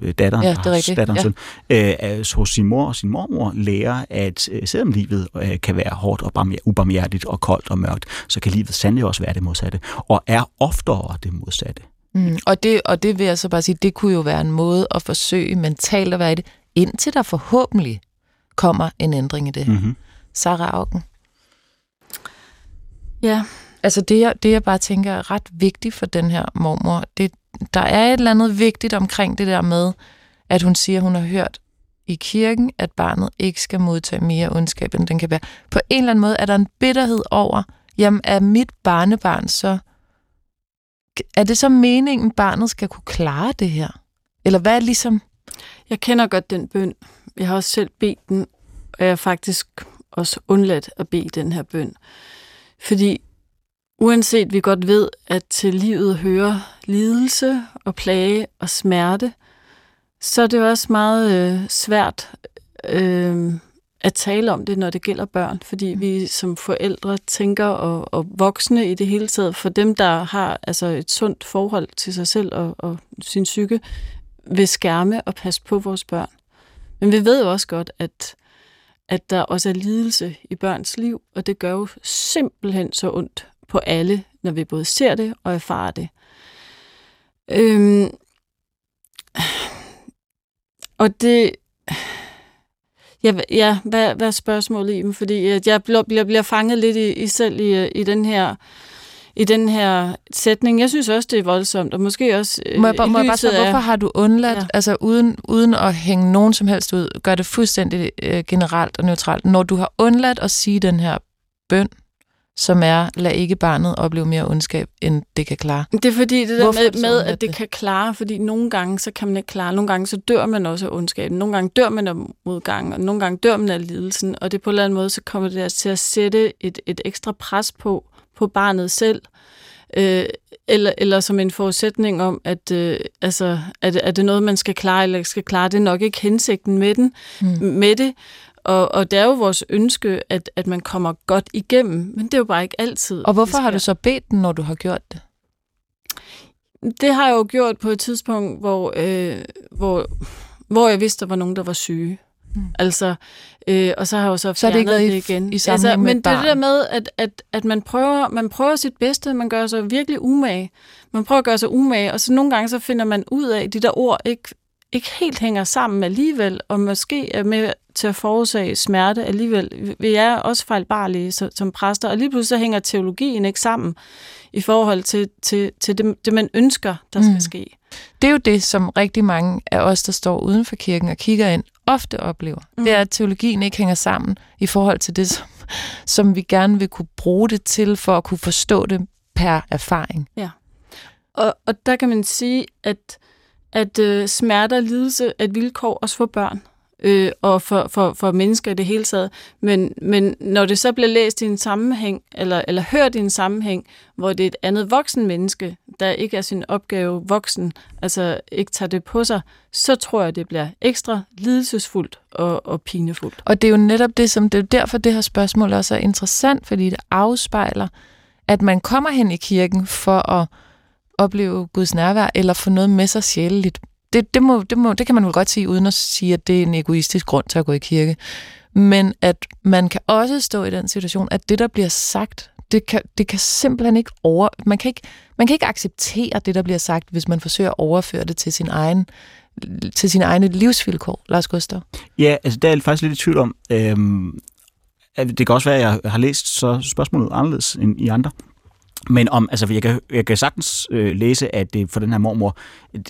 øh, datteren, ja, det er rigtigt. datteren ja. søn, øh, hos sin mor og sin mormor lærer, at øh, selvom livet øh, kan være hårdt og ubarmhjertigt og koldt og mørkt, så kan livet sandelig også være det modsatte, og er oftere det modsatte. Mm, og, det, og det vil jeg så bare sige, det kunne jo være en måde at forsøge mentalt at være i det, indtil der forhåbentlig kommer en ændring i det. Mm-hmm. Sarah Augen. Ja. Altså det jeg, det, jeg bare tænker er ret vigtigt for den her mormor, det, der er et eller andet vigtigt omkring det der med, at hun siger, at hun har hørt i kirken, at barnet ikke skal modtage mere ondskab, end den kan være. På en eller anden måde er der en bitterhed over, jamen er mit barnebarn så... Er det så meningen, barnet skal kunne klare det her? Eller hvad er ligesom jeg kender godt den bøn. Jeg har også selv bedt den, og jeg har faktisk også undladt at bede den her bøn. Fordi uanset vi godt ved, at til livet hører lidelse og plage og smerte, så er det også meget øh, svært øh, at tale om det, når det gælder børn, fordi vi som forældre tænker, og, og voksne i det hele taget, for dem, der har altså et sundt forhold til sig selv og, og sin psyke, vil skærme og passe på vores børn. Men vi ved jo også godt, at, at der også er lidelse i børns liv, og det gør jo simpelthen så ondt på alle, når vi både ser det og erfarer det. Øhm, og det... Ja, ja hvad, hvad er spørgsmålet i dem? Fordi jeg bliver, bliver, bliver fanget lidt i, i selv i, i den her i den her sætning. Jeg synes også, det er voldsomt, og måske også øh, må jeg, bare, må jeg bare spørge, hvorfor har du undladt, ja. altså uden, uden at hænge nogen som helst ud, gør det fuldstændig øh, generelt og neutralt, når du har undladt at sige den her bøn, som er, lad ikke barnet opleve mere ondskab, end det kan klare. Det er fordi, det der Hvorfor med, med at det, det kan klare, fordi nogle gange, så kan man ikke klare, nogle gange, så dør man også af ondskaben, nogle gange dør man af modgang, og nogle gange dør man af lidelsen, og det på en eller anden måde, så kommer det til at sætte et, et ekstra pres på, på barnet selv, øh, eller, eller som en forudsætning om, at øh, altså, er, det, er det noget, man skal klare, eller skal klare. Det er nok ikke hensigten med, den, mm. med det. Og, og det er jo vores ønske, at, at man kommer godt igennem, men det er jo bare ikke altid. Og hvorfor har du så bedt den, når du har gjort det? Det har jeg jo gjort på et tidspunkt, hvor, øh, hvor, hvor jeg vidste, der var nogen, der var syge. Mm. Altså, øh, og så har jeg jo så fjernet så det, ikke det igen. I, i altså, men det er det der med, at, at, at man, prøver, man prøver sit bedste, man gør sig virkelig umage. Man prøver at gøre sig umage, og så nogle gange så finder man ud af, at de der ord ikke, ikke helt hænger sammen alligevel, og måske er med til at forårsage smerte alligevel. Vi er også fejlbarlige som, som præster, og lige pludselig så hænger teologien ikke sammen i forhold til, til, til det, det, man ønsker, der skal mm. ske. Det er jo det, som rigtig mange af os, der står uden for kirken og kigger ind, ofte oplever. Mm. Det er, at teologien ikke hænger sammen i forhold til det, som, som vi gerne vil kunne bruge det til, for at kunne forstå det per erfaring. Ja. Og, og der kan man sige, at, at uh, smerte og lidelse er et vilkår også for børn øh, og for, for, for mennesker i det hele taget. Men, men når det så bliver læst i en sammenhæng, eller, eller hørt i en sammenhæng, hvor det er et andet voksen menneske, der ikke er sin opgave voksen, altså ikke tager det på sig, så tror jeg, det bliver ekstra lidelsesfuldt og, og pinefuldt. Og det er jo netop det, som det er derfor, det her spørgsmål også er interessant, fordi det afspejler, at man kommer hen i kirken for at opleve Guds nærvær, eller få noget med sig sjæleligt det, det, må, det, må, det kan man vel godt sige, uden at sige, at det er en egoistisk grund til at gå i kirke. Men at man kan også stå i den situation, at det, der bliver sagt, det kan, det kan simpelthen ikke over... Man kan ikke, man kan ikke acceptere det, der bliver sagt, hvis man forsøger at overføre det til sin egen til sine egne livsvilkår, Lars Gustav? Ja, altså der er jeg faktisk lidt i tvivl om. Øhm, det kan også være, at jeg har læst så spørgsmålet anderledes end i andre. Men om, altså, jeg, kan, jeg kan sagtens øh, læse, at det for den her mormor,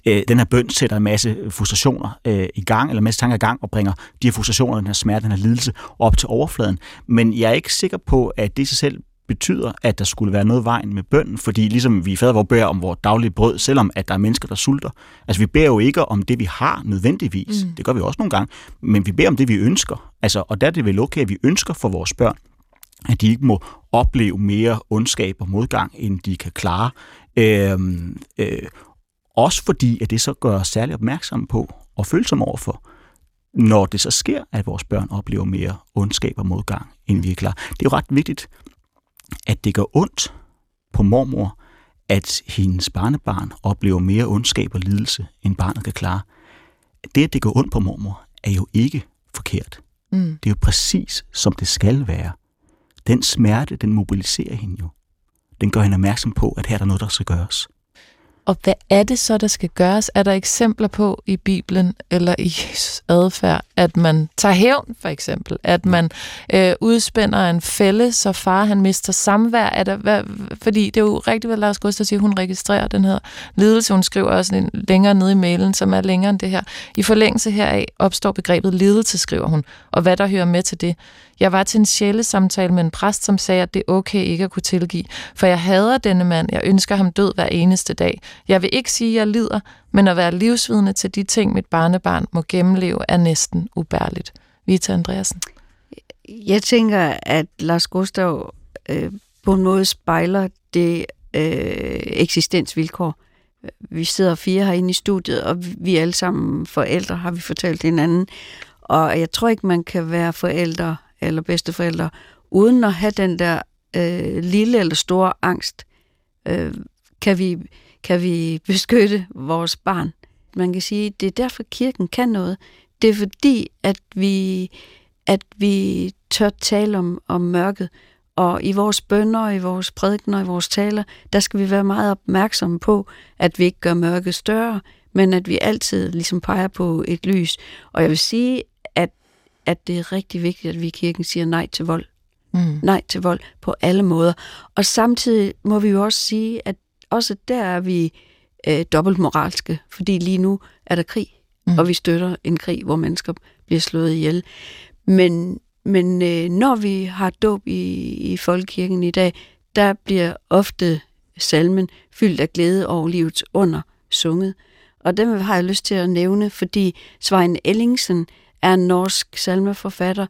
øh, den her bøn sætter en masse frustrationer øh, i gang, eller en masse tanker i gang, og bringer de her frustrationer, den her smerte, den her lidelse op til overfladen. Men jeg er ikke sikker på, at det i sig selv betyder, at der skulle være noget vejen med bønden, fordi ligesom vi fader vores beder om vores daglige brød, selvom at der er mennesker, der sulter. Altså vi beder jo ikke om det, vi har nødvendigvis. Mm. Det gør vi også nogle gange. Men vi beder om det, vi ønsker. Altså, og der er det vel okay, at vi ønsker for vores børn, at de ikke må opleve mere ondskab og modgang, end de kan klare. Øh, øh, også fordi, at det så gør os særlig opmærksomme på og følsomme overfor, når det så sker, at vores børn oplever mere ondskab og modgang, end vi er klar. Det er jo ret vigtigt, at det gør ondt på mormor, at hendes barnebarn oplever mere ondskab og lidelse, end barnet kan klare. Det, at det går ondt på mormor, er jo ikke forkert. Mm. Det er jo præcis, som det skal være. Den smerte, den mobiliserer hende jo. Den gør hende opmærksom på, at her er der noget, der skal gøres. Og hvad er det så, der skal gøres? Er der eksempler på i Bibelen eller i Jesus adfærd, at man tager hævn, for eksempel? At man øh, udspænder en fælde, så far han mister samvær? Er der, hvad, fordi det er jo rigtigt, hvad Lars Gustaf siger, hun registrerer den her lidelse. Hun skriver også en længere nede i mailen, som er længere end det her. I forlængelse heraf opstår begrebet lidelse, skriver hun, og hvad der hører med til det. Jeg var til en sjælesamtale med en præst, som sagde, at det er okay ikke at kunne tilgive, for jeg hader denne mand. Jeg ønsker ham død hver eneste dag. Jeg vil ikke sige, at jeg lider, men at være livsvidende til de ting, mit barnebarn må gennemleve, er næsten ubærligt. Vita Andreasen. Jeg tænker, at Lars Gustav øh, på en måde spejler det øh, eksistensvilkår. Vi sidder fire herinde i studiet, og vi er alle sammen forældre, har vi fortalt hinanden. Og jeg tror ikke, man kan være forældre eller bedsteforældre, uden at have den der øh, lille eller store angst, øh, kan, vi, kan vi beskytte vores barn. Man kan sige, det er derfor kirken kan noget. Det er fordi, at vi, at vi tør tale om, om mørket, og i vores bønder, i vores prædikner, i vores taler, der skal vi være meget opmærksomme på, at vi ikke gør mørket større, men at vi altid ligesom peger på et lys. Og jeg vil sige, at det er rigtig vigtigt, at vi i kirken siger nej til vold. Mm. Nej til vold på alle måder. Og samtidig må vi jo også sige, at også der er vi øh, dobbelt moralske, fordi lige nu er der krig, mm. og vi støtter en krig, hvor mennesker bliver slået ihjel. Men, men øh, når vi har dåb i, i folkekirken i dag, der bliver ofte salmen fyldt af glæde over livets under sunget. Og dem har jeg lyst til at nævne, fordi Svein Ellingsen, er en norsk salmeforfatter,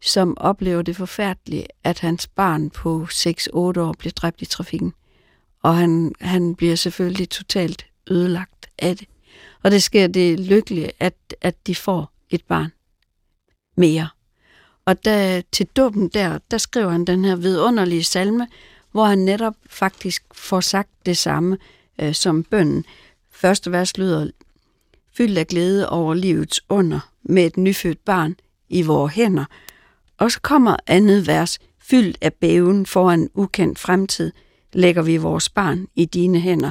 som oplever det forfærdelige, at hans barn på 6-8 år bliver dræbt i trafikken. Og han, han bliver selvfølgelig totalt ødelagt af det. Og det sker det lykkelige, at, at de får et barn mere. Og da, til dåben der, der skriver han den her vidunderlige salme, hvor han netop faktisk får sagt det samme øh, som bønden. Første vers lyder, fyldt af glæde over livets under, med et nyfødt barn i vores hænder. Og så kommer andet vers, fyldt af bæven foran ukendt fremtid, lægger vi vores barn i dine hænder.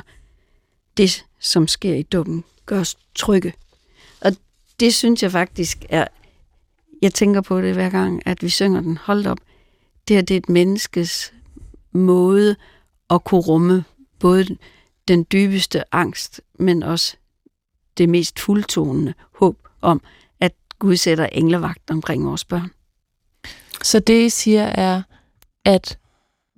Det, som sker i dummen, gør os trygge. Og det synes jeg faktisk er, jeg tænker på det hver gang, at vi synger den. Hold op, det her det er et menneskes måde at kunne rumme både den dybeste angst, men også det mest fuldtonende håb om, at Gud sætter englevagt omkring vores børn. Så det, I siger, er, at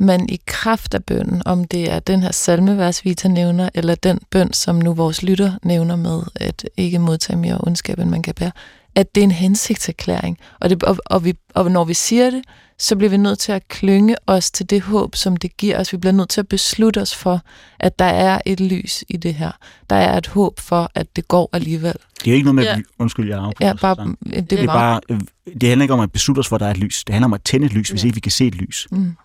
man i kraft af bønden, om det er den her salmevers, Vita nævner, eller den bøn, som nu vores lytter nævner med, at ikke modtage mere ondskab, end man kan bære, at det er en hensigtserklæring. Og, det, og, og, vi, og når vi siger det, så bliver vi nødt til at klynge os til det håb, som det giver os. Vi bliver nødt til at beslutte os for, at der er et lys i det her. Der er et håb for, at det går alligevel. Det er ikke noget med, ja. at undskyld, jeg afbryder. Ja, bare, det, det, er bare, det handler ikke om at beslutte os for, at der er et lys. Det handler om at tænde et lys, hvis ja. ikke vi kan se et lys. Mm.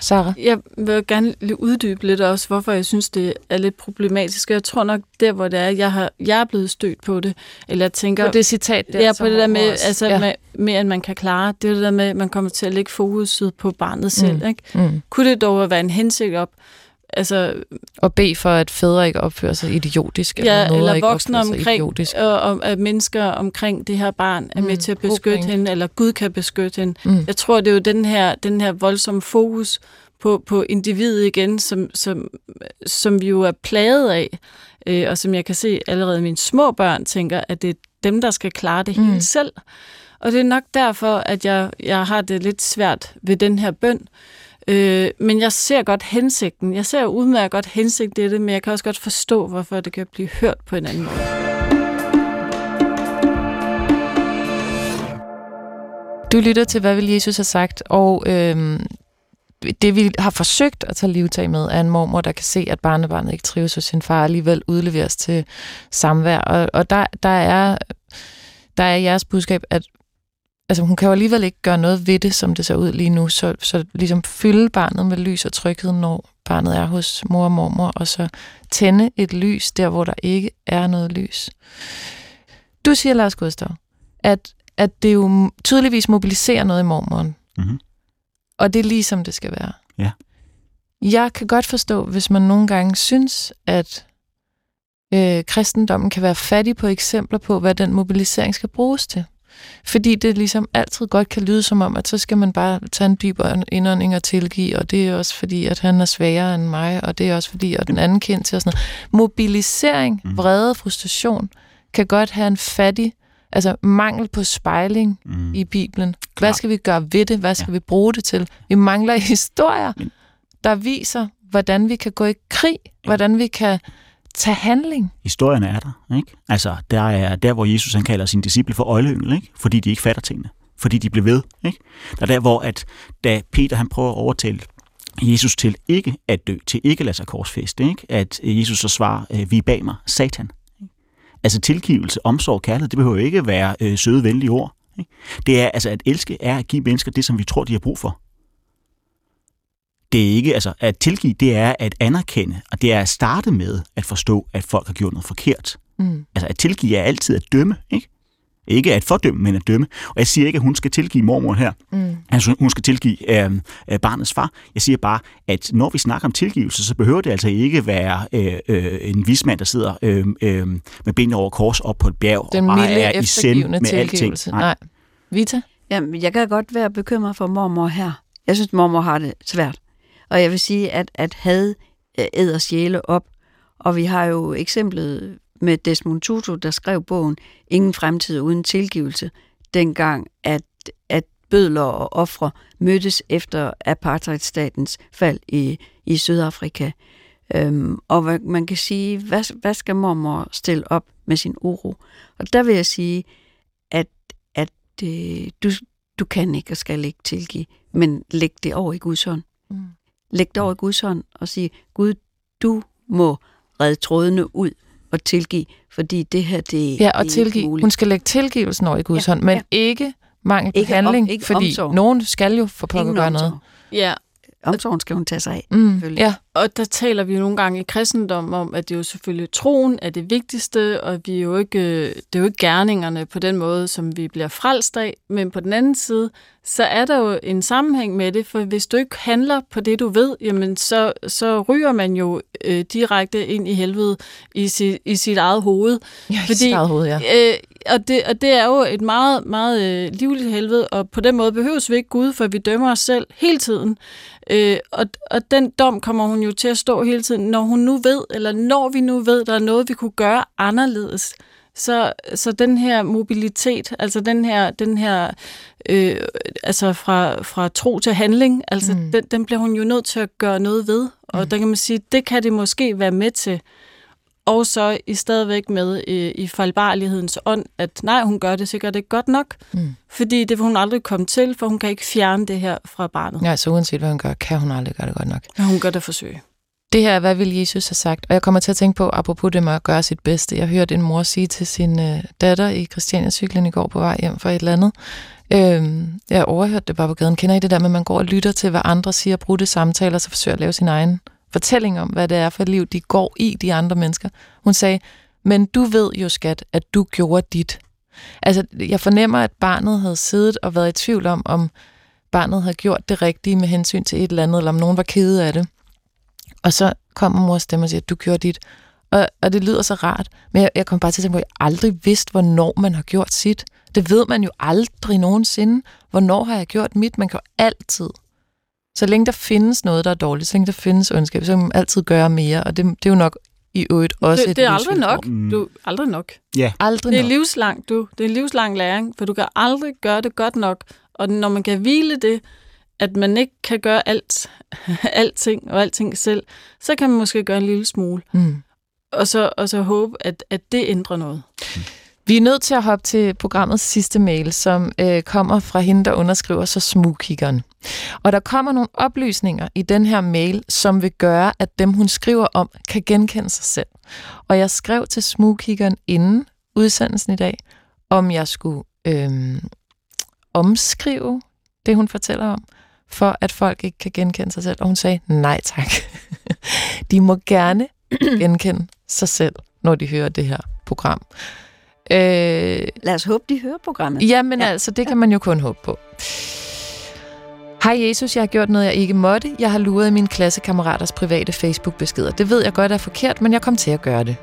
Sarah? Jeg vil gerne uddybe lidt også, hvorfor jeg synes, det er lidt problematisk. Jeg tror nok, der hvor det er, jeg, har, jeg er blevet stødt på det, eller tænker... På det citat der, Ja, på det der med, også. altså, ja. med, med, at man kan klare. Det er det der med, at man kommer til at lægge fokuset på barnet selv. Mm. Ikke? Mm. Kunne det dog være en hensigt op, altså, Og bede for, at fædre ikke opfører sig idiotisk, ja, eller, eller voksne omkring, idiotisk. og, og at mennesker omkring det her barn er med Mm, til at beskytte pointe. hende, eller Gud kan beskytte hende. Mm. Jeg tror, det er jo den her, den her voldsomme fokus på, på individet igen, som, som, som vi jo er plaget af, øh, og som jeg kan se allerede mine små børn tænker, at det er dem, der skal klare det Mm. hele selv. Og det er nok derfor, at jeg, jeg har det lidt svært ved den her bøn. Øh, men jeg ser godt hensigten. Jeg ser udmærket godt hensigt i det, men jeg kan også godt forstå, hvorfor det kan blive hørt på en anden måde. Du lytter til, hvad vil Jesus have sagt, og øhm, det vi har forsøgt at tage livtag med, er en mormor, der kan se, at barnebarnet ikke trives hos sin far, alligevel udleveres til samvær. Og, og der, der, er, der er jeres budskab, at altså, hun kan jo alligevel ikke gøre noget ved det, som det ser ud lige nu, så, så ligesom fylde barnet med lys og tryghed, når barnet er hos mor og mormor, og så tænde et lys der, hvor der ikke er noget lys. Du siger, Lars Gustav, at, at det jo tydeligvis mobiliserer noget i mormoren, Mhm. og det er ligesom det skal være. Ja. Jeg kan godt forstå, hvis man nogle gange synes, at øh, kristendommen kan være fattig på eksempler på, hvad den mobilisering skal bruges til. Fordi det ligesom altid godt kan lyde som om, at så skal man bare tage en dyb indånding og tilgive, og det er også fordi, at han er sværere end mig, og det er også fordi, at den anden kendt til og sådan noget. Mobilisering, Mhm. vrede, frustration, kan godt have en fattig, altså mangel på spejling Mm. i Bibelen. Hvad skal vi gøre ved det? Hvad skal Ja. vi bruge det til? Vi mangler historier, der viser, hvordan vi kan gå i krig, hvordan vi kan tage handling. Historien er der, ikke? Altså, der er der, hvor Jesus han kalder sine disciple for øjleyngel, ikke? Fordi de ikke fatter tingene. Fordi de blev ved, ikke? Der er der, hvor at, da Peter han prøver at overtale Jesus til ikke at dø, til ikke at lade sig korsfæste, ikke? At øh, Jesus så svarer, øh, vi er bag mig, satan. Ikke? Altså tilgivelse, omsorg, kærlighed, det behøver jo ikke være øh, søde, venlige ord. Ikke? Det er altså at elske er at give mennesker det, som vi tror, de har brug for. Det er ikke, altså at tilgive, det er at anerkende, og det er at starte med at forstå, at folk har gjort noget forkert. Mm. Altså at tilgive er altid at dømme, ikke? Ikke at fordømme, men at dømme. Og jeg siger ikke, at hun skal tilgive mormor her. Mm. Altså hun skal tilgive øh, øh, barnets far. Jeg siger bare, at når vi snakker om tilgivelse, så behøver det altså ikke være øh, øh, en vismand, der sidder øh, øh, med benene over kors op på et bjerg Den og bare er i send med alting. Nej. Nej. Vita? Jamen, jeg kan godt være bekymret for mormor her. Jeg synes, mormor har det svært. Og jeg vil sige, at, at had æder sjæle op. Og vi har jo eksemplet med Desmond Tutu, der skrev bogen Ingen fremtid uden tilgivelse, dengang at, at bødler og ofre mødtes efter apartheidstatens fald i, i Sydafrika. Øhm, og hvad, man kan sige, hvad, hvad skal mormor stille op med sin uro? Og der vil jeg sige, at, at øh, du, du kan ikke og skal ikke tilgive, men læg det over i Guds hånd. Mm. Læg det over i Guds hånd og sige, Gud, du må redde trådene ud og tilgive, fordi det her, det, Ja, og det er ikke tilgive. muligt. Hun skal lægge tilgivelsen over i Guds Ja, hånd, men ja. ikke mangel på Ikke om- handling, ikke fordi omsorg. nogen skal jo for pokker Ingen gøre noget. omsorg. Ja, Omsorgen skal hun tage sig af. Mm. Selvfølgelig. Ja, Og der taler vi jo nogle gange i kristendom om, at det jo selvfølgelig troen er det vigtigste, og vi er jo ikke, øh, det er jo ikke gerningerne på den måde, som vi bliver frelst af. Men på den anden side, så er der jo en sammenhæng med det, for hvis du ikke handler på det, du ved, jamen så, så ryger man jo øh, direkte ind i helvede i, sit, i sit eget hoved. ja Fordi- Fordi, hoved, ja. Øh, og, det, og det er jo et meget, meget øh, livligt helvede, og på den måde behøves vi ikke Gud, for vi dømmer os selv hele tiden. Øh, og, og den dom kommer hun jo til at stå hele tiden, når hun nu ved, eller når vi nu ved, der er noget, vi kunne gøre anderledes. Så, så den her mobilitet, altså den her, den her øh, altså fra, fra tro til handling, altså Mm. den, den bliver hun jo nødt til at gøre noget ved. Og Mm. der kan man sige, det kan det måske være med til. Og så i stadigvæk med øh, i fejlbarlighedens ånd, at nej, hun gør det sikkert ikke godt nok, Mm. fordi det vil hun aldrig komme til, for hun kan ikke fjerne det her fra barnet. Ja. ja, så uanset hvad hun gør, kan hun aldrig gøre det godt nok. Men hun gør det forsøg. Det her, hvad vil Jesus have sagt? Og jeg kommer til at tænke på, apropos det med at gøre sit bedste. Jeg hørte en mor sige til sin øh, datter i Christiania cyklen i går på vej hjem fra et eller andet, Øhm, jeg overhørte det bare på gaden. Kender I det der med, at man går og lytter til, hvad andre siger, brudte samtaler, så forsøger at lave sin egen fortælling om, hvad det er for et liv, de går i, de andre mennesker. Hun sagde, men du ved jo, skat, at du gjorde dit. Altså, jeg fornemmer, at barnet havde siddet og været i tvivl om, om barnet havde gjort det rigtige med hensyn til et eller andet, eller om nogen var kede af det. Og så kommer mor stemme og siger, at du gjorde dit. Og, og det lyder så rart. Men jeg, jeg kom bare til at tænke på, at jeg aldrig vidste, hvornår man har gjort sit. Det ved man jo aldrig nogensinde. Hvornår har jeg gjort mit? Man kan jo altid. Så længe der findes noget, der er dårligt, så længe der findes ondskab, så kan man altid gøre mere. Og det, det er jo nok i øvrigt også det, et det er aldrig nok. Du, aldrig nok. Ja, Aldrig Det er nok. livslang, du. Det er livslang læring, for du kan aldrig gøre det godt nok. Og når man kan hvile det, at man ikke kan gøre alt, alting og alting selv, så kan man måske gøre en lille smule. Mm. Og så, og så håbe, at, at det ændrer noget. Vi er nødt til at hoppe til programmets sidste mail, som øh, kommer fra hende, der underskriver så smugkiggeren. Og der kommer nogle oplysninger i den her mail, som vil gøre, at dem, hun skriver om, kan genkende sig selv. Og jeg skrev til smugkiggeren inden udsendelsen i dag, om jeg skulle øh, omskrive det, hun fortæller om, for at folk ikke kan genkende sig selv. Og hun sagde, nej tak. de må gerne genkende sig selv, når de hører det her program. Øh, Lad os håbe, de hører programmet. jamen Ja. altså, det kan man jo kun håbe på. Hej Jesus, jeg har gjort noget, jeg ikke måtte. Jeg har luret mine klassekammeraters private Facebook-beskeder. Det ved jeg godt er forkert, men jeg kom til at gøre det.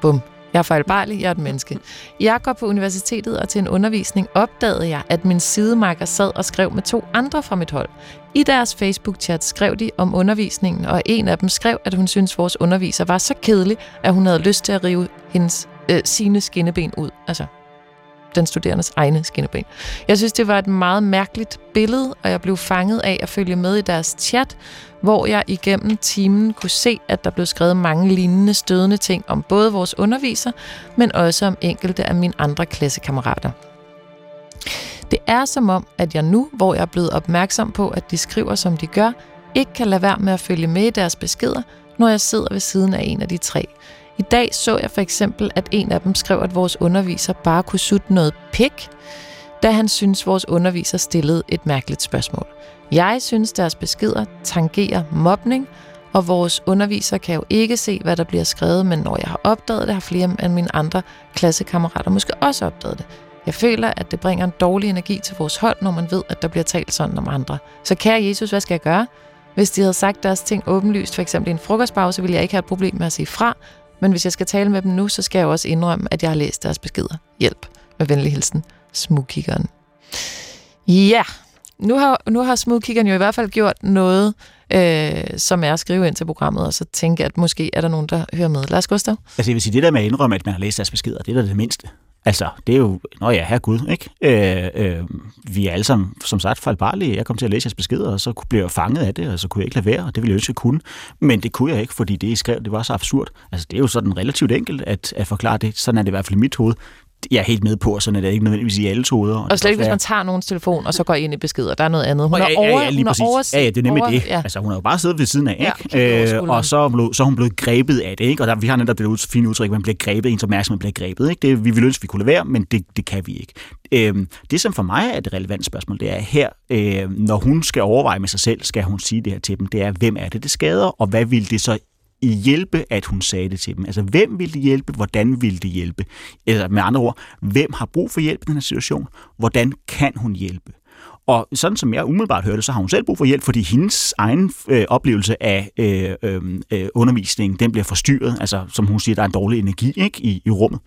Bum. Jeg er fejlbarlig, jeg er et menneske. Jeg går på universitetet, og til en undervisning opdagede jeg, at min sidemarker sad og skrev med to andre fra mit hold. I deres Facebook-chat skrev de om undervisningen, og en af dem skrev, at hun syntes, vores underviser var så kedelig, at hun havde lyst til at rive hendes, øh, sine skinneben ud. Altså, den studerendes egne skinneben. Jeg synes, det var et meget mærkeligt billede, og jeg blev fanget af at følge med i deres chat, hvor jeg igennem timen kunne se, at der blev skrevet mange lignende stødende ting om både vores underviser, men også om enkelte af mine andre klassekammerater. Det er som om, at jeg nu, hvor jeg er blevet opmærksom på, at de skriver, som de gør, ikke kan lade være med at følge med i deres beskeder, når jeg sidder ved siden af en af de tre. I dag så jeg for eksempel, at en af dem skrev, at vores underviser bare kunne sutte noget pik, da han synes, vores underviser stillede et mærkeligt spørgsmål. Jeg synes, deres beskeder tangerer mobning, og vores underviser kan jo ikke se, hvad der bliver skrevet, men når jeg har opdaget det, har flere af mine andre klassekammerater måske også opdaget det. Jeg føler, at det bringer en dårlig energi til vores hold, når man ved, at der bliver talt sådan om andre. Så kære Jesus, hvad skal jeg gøre? Hvis de havde sagt deres ting åbenlyst, f.eks. i en frokostpause, ville jeg ikke have et problem med at sige fra, men hvis jeg skal tale med dem nu, så skal jeg også indrømme, at jeg har læst deres beskeder. Hjælp. Med venlig hilsen. Smugkiggeren. Ja, nu har, nu har Smugkiggeren jo i hvert fald gjort noget, øh, som er at skrive ind til programmet, og så tænke, at måske er der nogen, der hører med. Lars Gustav? Altså jeg vil sige, det der med at indrømme, at man har læst deres beskeder, det er da det mindste. Altså, det er jo, nå ja, her Gud, ikke? Øh, øh, vi er alle sammen, som sagt, fejlbarlige. Jeg kom til at læse jeres beskeder, og så blev jeg fanget af det, og så kunne jeg ikke lade være, og det ville jeg ønske, jeg kunne. Men det kunne jeg ikke, fordi det, I skrev, det var så absurd. Altså, det er jo sådan relativt enkelt at, at forklare det. Sådan er det i hvert fald i mit hoved. Jeg er helt med på, og sådan er det ikke nødvendigvis i alles hoveder. Og slet ikke, hvis man tager nogens telefon, og så går ind i beskeder. Der er noget andet. Hun ja, er ja, over, ja, lige præcis. overset- ja, ja, det er nemlig over, det. Ja. Altså, hun har jo bare siddet ved siden af, Ja, ikke? over Øh, og så blevet, så er hun blevet grebet af det, ikke? Og der, vi har netop det fine udtryk, at man bliver grebet, ens opmærksomhed bliver grebet, ikke? Det, vi ville ønske, vi kunne lade være, men det, det kan vi ikke. Øhm, det, som for mig er det relevante spørgsmål, det er her, øh, når hun skal overveje med sig selv, skal hun sige det her til dem, det er, hvem er det, det skader, og hvad vil det så hjælpe, at hun sagde det til dem? Altså, hvem vil det hjælpe? Hvordan vil det hjælpe? Eller med andre ord, hvem har brug for hjælp i den her situation? Hvordan kan hun hjælpe? Og sådan som jeg umiddelbart hørte, så har hun selv brug for hjælp, fordi hendes egen øh, oplevelse af øh, øhm, øh, undervisningen, den bliver forstyrret. Altså, som hun siger, der er en dårlig energi ikke, i, i rummet.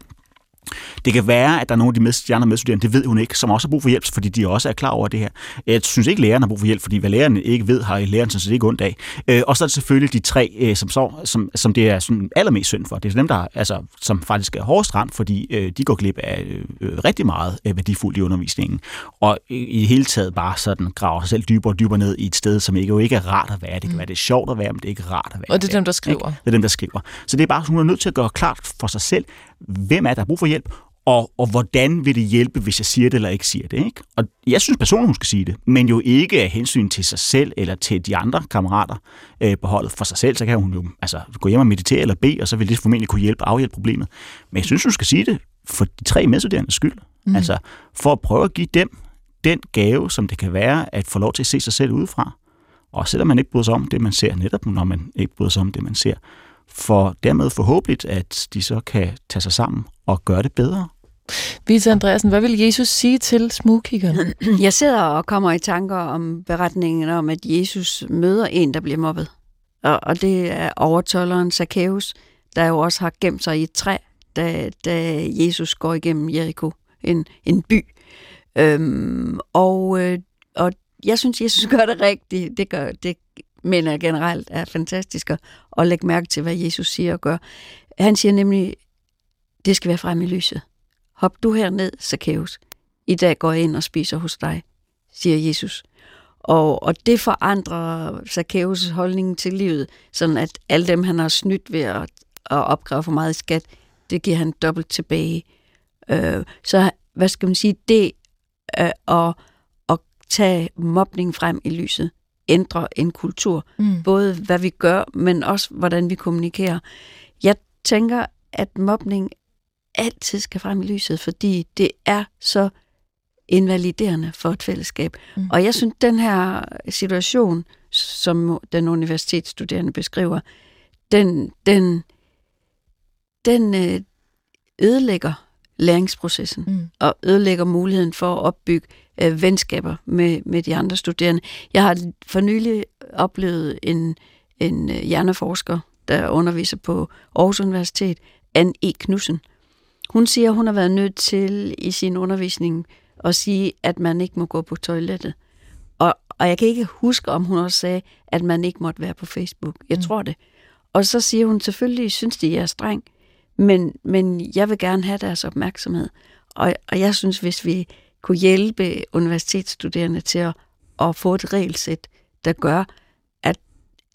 Det kan være, at der er nogle af de, med, de andre medstuderende, det ved hun ikke, som også har brug for hjælp, fordi de også er klar over det her. Jeg synes ikke, læreren har brug for hjælp, fordi hvad læreren ikke ved, har læreren sådan set ikke ondt af. Øh, og så er det selvfølgelig de tre, øh, som, så, som, som det er sådan allermest synd for. Det er dem, der, altså, som faktisk er hårdest ramt, fordi øh, de går glip af øh, rigtig meget øh, værdifuldt i undervisningen. Og i, i hele taget bare sådan graver sig selv dybere og dybere ned i et sted, som ikke, jo ikke er rart at være. Det kan være, det er sjovt at være, men det er ikke rart at være. Og det er dem, der skriver. Ikke? Det er dem, der skriver. Så det er bare, hun er nødt til at gøre klart for sig selv, hvem er der brug for hjælp, og, og hvordan vil det hjælpe, hvis jeg siger det eller ikke siger det. Ikke? Og jeg synes personligt, hun skal sige det, men jo ikke af hensyn til sig selv eller til de andre kammerater øh, på holdet. For sig selv, så kan hun jo altså, gå hjem og meditere eller bede, og så vil det formentlig kunne hjælpe afhjælpe problemet. Men jeg synes, hun skal sige det for de tre medstuderendes skyld. Mm. Altså for at prøve at give dem den gave, som det kan være, at få lov til at se sig selv udefra. Og selvom man ikke bryder sig om det, man ser, netop når man ikke bryder sig om det, man ser, for dermed forhåbentligt, at de så kan tage sig sammen og gøre det bedre. Vita Andreasen, hvad vil Jesus sige til smugkiggerne? Jeg sidder og kommer i tanker om beretningen om, at Jesus møder en, der bliver mobbet. Og, og det er overtolleren Zacchaeus, der jo også har gemt sig i et træ, da, da Jesus går igennem Jericho, en, en by. Øhm, og, øh, og jeg synes, Jesus gør det rigtigt. Det, gør, det men er generelt er fantastisk at, at lægge mærke til, hvad Jesus siger og gør. Han siger nemlig, det skal være frem i lyset. Hop du herned, Zacchaeus. I dag går jeg ind og spiser hos dig, siger Jesus. Og, og det forandrer Zacchaeus' holdning til livet, sådan at alle dem, han har snydt ved at, at opgøre for meget skat, det giver han dobbelt tilbage. Øh, så hvad skal man sige, det øh, at, at tage mobning frem i lyset, ændre en kultur. Mm. Både hvad vi gør, men også hvordan vi kommunikerer. Jeg tænker, at mobning altid skal frem i lyset, fordi det er så invaliderende for et fællesskab. Mm. Og jeg synes, den her situation, som den universitetsstuderende beskriver, den, den, den øh, ødelægger læringsprocessen mm. og ødelægger muligheden for at opbygge øh, venskaber med, med de andre studerende. Jeg har for nylig oplevet en, en øh, hjerneforsker, der underviser på Aarhus Universitet, Anne E. Knudsen. Hun siger, at hun har været nødt til i sin undervisning at sige, at man ikke må gå på toilettet. Og, og jeg kan ikke huske, om hun også sagde, at man ikke måtte være på Facebook. Jeg mm. tror det. Og så siger hun, selvfølgelig synes de, jeg er streng, men, men jeg vil gerne have deres opmærksomhed. Og, og jeg synes, hvis vi kunne hjælpe universitetsstuderende til at, at få et regelsæt, der gør, at,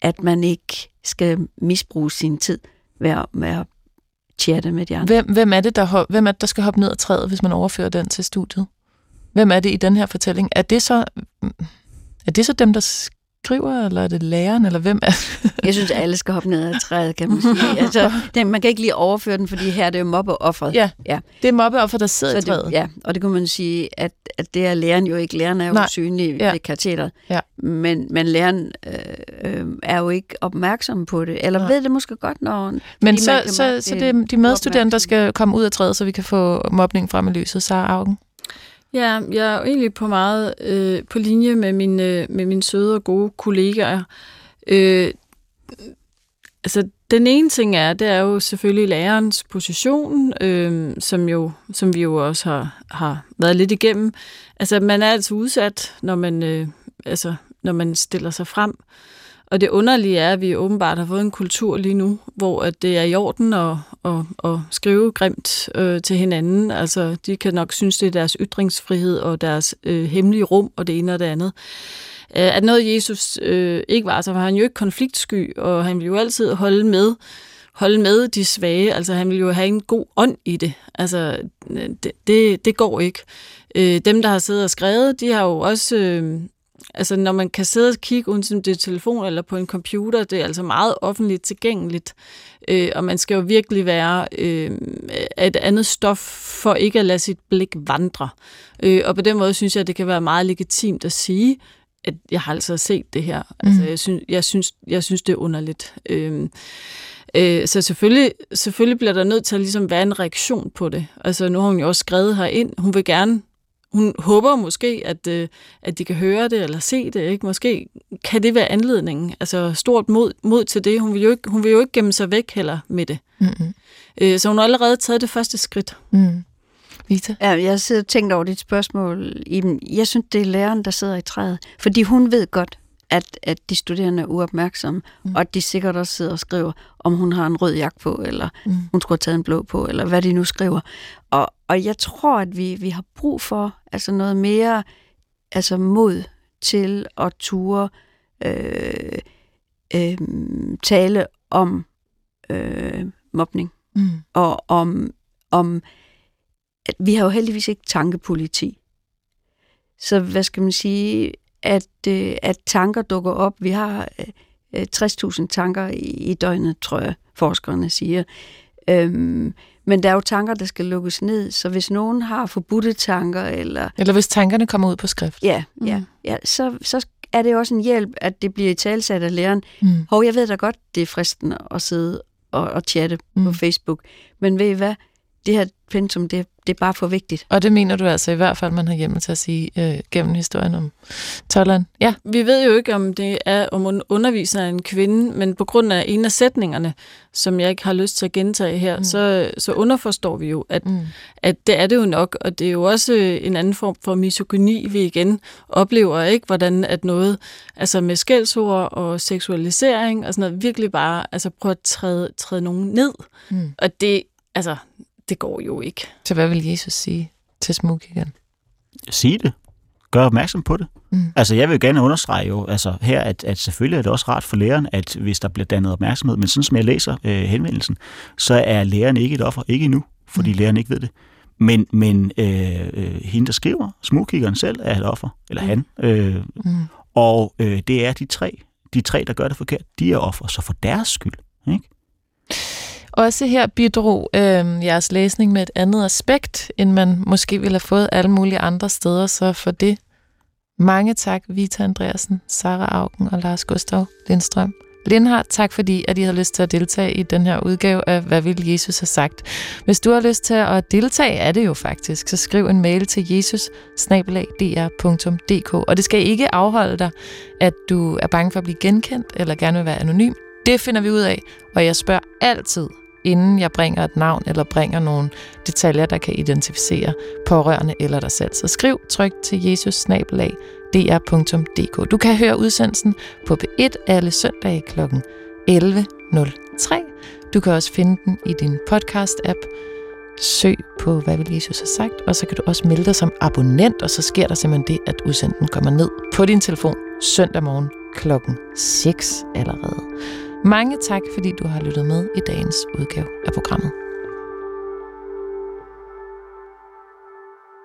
at man ikke skal misbruge sin tid ved at, med at chatte med de andre. Hvem, hvem, er det, der, hvem er det, der skal hoppe ned ad træet, hvis man overfører den til studiet? Hvem er det i den her fortælling? Er det så, er det så dem, der skriver, eller er det læreren, eller hvem er Jeg synes, alle skal hoppe ned ad træet, kan man sige. Altså, det, man kan ikke lige overføre den, fordi her er det jo mobbeofferet. Ja, ja. det er mobbeofferet, der sidder Så i træet. Det, ja, og det kunne man sige, at, at det er læreren jo ikke. Læreren er jo Nej. synlig ja. ved katheteret. Ja. Men, men læreren øh, øh, er jo ikke opmærksom på det, eller Nej. ved det måske godt, når... Men så, så, så det er de medstudenter, der skal komme ud af træet, så vi kan få mobning frem i lyset. Så Augen? Ja, jeg er jo egentlig på meget øh, på linje med mine, øh, med mine søde og gode kollegaer. Øh, altså, den ene ting er, det er jo selvfølgelig lærerens position, øh, som, jo, som vi jo også har, har været lidt igennem. Altså, man er altså udsat, når man, øh, altså, når man stiller sig frem. Og det underlige er, at vi åbenbart har fået en kultur lige nu, hvor at det er i orden at, at, at skrive grimt øh, til hinanden. Altså, de kan nok synes, det er deres ytringsfrihed og deres øh, hemmelige rum og det ene og det andet. Øh, at noget Jesus øh, ikke var, så var han jo ikke konfliktsky, og han ville jo altid holde med holde med de svage. Altså, han ville jo have en god ånd i det. Altså, øh, det, det, det går ikke. Øh, dem, der har siddet og skrevet, de har jo også... Øh, Altså, når man kan sidde og kigge uden som det er telefon eller på en computer, det er altså meget offentligt tilgængeligt. Øh, og man skal jo virkelig være øh, et andet stof for ikke at lade sit blik vandre. Øh, og på den måde synes jeg, at det kan være meget legitimt at sige, at jeg har altså set det her. Mm. Altså, jeg, synes, jeg, synes, jeg synes, det er underligt. Øh, øh, så selvfølgelig, selvfølgelig bliver der nødt til at ligesom være en reaktion på det. Altså, nu har hun jo også skrevet her ind, hun vil gerne hun håber måske, at, øh, at de kan høre det eller se det. Ikke? Måske kan det være anledningen. Altså stort mod, mod til det. Hun vil, jo ikke, hun vil jo ikke gemme sig væk heller med det. Mm-hmm. Øh, så hun har allerede taget det første skridt. Mm. Vita? Ja, jeg har siddet og tænkt over dit spørgsmål. Jeg synes, det er læreren, der sidder i træet. Fordi hun ved godt, at, at de studerende er uopmærksomme, mm. og at de sikkert også sidder og skriver, om hun har en rød jakke på, eller mm. hun skulle have taget en blå på, eller hvad de nu skriver. Og, og jeg tror, at vi, vi har brug for altså noget mere altså mod til at ture øh, øh, tale om øh, mobning. Mm. Og om, om at vi har jo heldigvis ikke tankepoliti. Så hvad skal man sige, at, øh, at tanker dukker op. Vi har øh, 60.000 tanker i, i døgnet, tror jeg, forskerne siger. Øhm, Men der er jo tanker, der skal lukkes ned, så hvis nogen har forbudte tanker, eller... Eller hvis tankerne kommer ud på skrift. Ja, ja, mm. ja så, så er det også en hjælp, at det bliver i talsat af læreren. Mm. Hov, jeg ved da godt, det er fristende at sidde og, og chatte mm. på Facebook, men ved I hvad? Det her pensum, det, det er bare for vigtigt. Og det mener du altså i hvert fald, man har hjemmel til at sige øh, gennem historien om Tolland. Ja. Vi ved jo ikke, om det er om hun underviser en kvinde, men på grund af en af sætningerne, som jeg ikke har lyst til at gentage her, mm. så, så underforstår vi jo, at, mm. at det er det jo nok, og det er jo også en anden form for misogyni, vi igen oplever, ikke? Hvordan at noget, altså med skældsord og seksualisering og sådan noget, virkelig bare altså prøve at træde, træde nogen ned. Mm. Og det, altså, det går jo ikke. Så hvad vil Jesus sige til smugkigeren? Sige det. Gør opmærksom på det. Mm. Altså, jeg vil gerne understrege jo altså, her, at, at selvfølgelig er det også rart for læreren, at hvis der bliver dannet opmærksomhed, men sådan som jeg læser øh, henvendelsen, så er læreren ikke et offer, ikke endnu, fordi mm. læreren ikke ved det. Men, men øh, øh, hende, der skriver, smugkiggeren selv, er et offer, eller mm. han. Øh, mm. Og øh, det er de tre, de tre, der gør det forkert, de er offer, så for deres skyld. Ikke? Også her bidrog øh, jeres læsning med et andet aspekt, end man måske ville have fået alle mulige andre steder, så for det mange tak, Vita Andreasen, Sara Augen og Lars Gustav Lindstrøm. Lindhardt, tak fordi, at I har lyst til at deltage i den her udgave af Hvad vil Jesus have sagt? Hvis du har lyst til at deltage, er det jo faktisk, så skriv en mail til jesus og det skal ikke afholde dig, at du er bange for at blive genkendt eller gerne vil være anonym. Det finder vi ud af, og jeg spørger altid, inden jeg bringer et navn eller bringer nogle detaljer, der kan identificere pårørende eller dig selv. Så skriv tryk til jesus dr.dk. Du kan høre udsendelsen på P1 alle søndage kl. 11.03. Du kan også finde den i din podcast-app. Søg på, hvad vil Jesus have sagt, og så kan du også melde dig som abonnent, og så sker der simpelthen det, at udsendelsen kommer ned på din telefon søndag morgen klokken 6 allerede. Mange tak, fordi du har lyttet med i dagens udgave af programmet.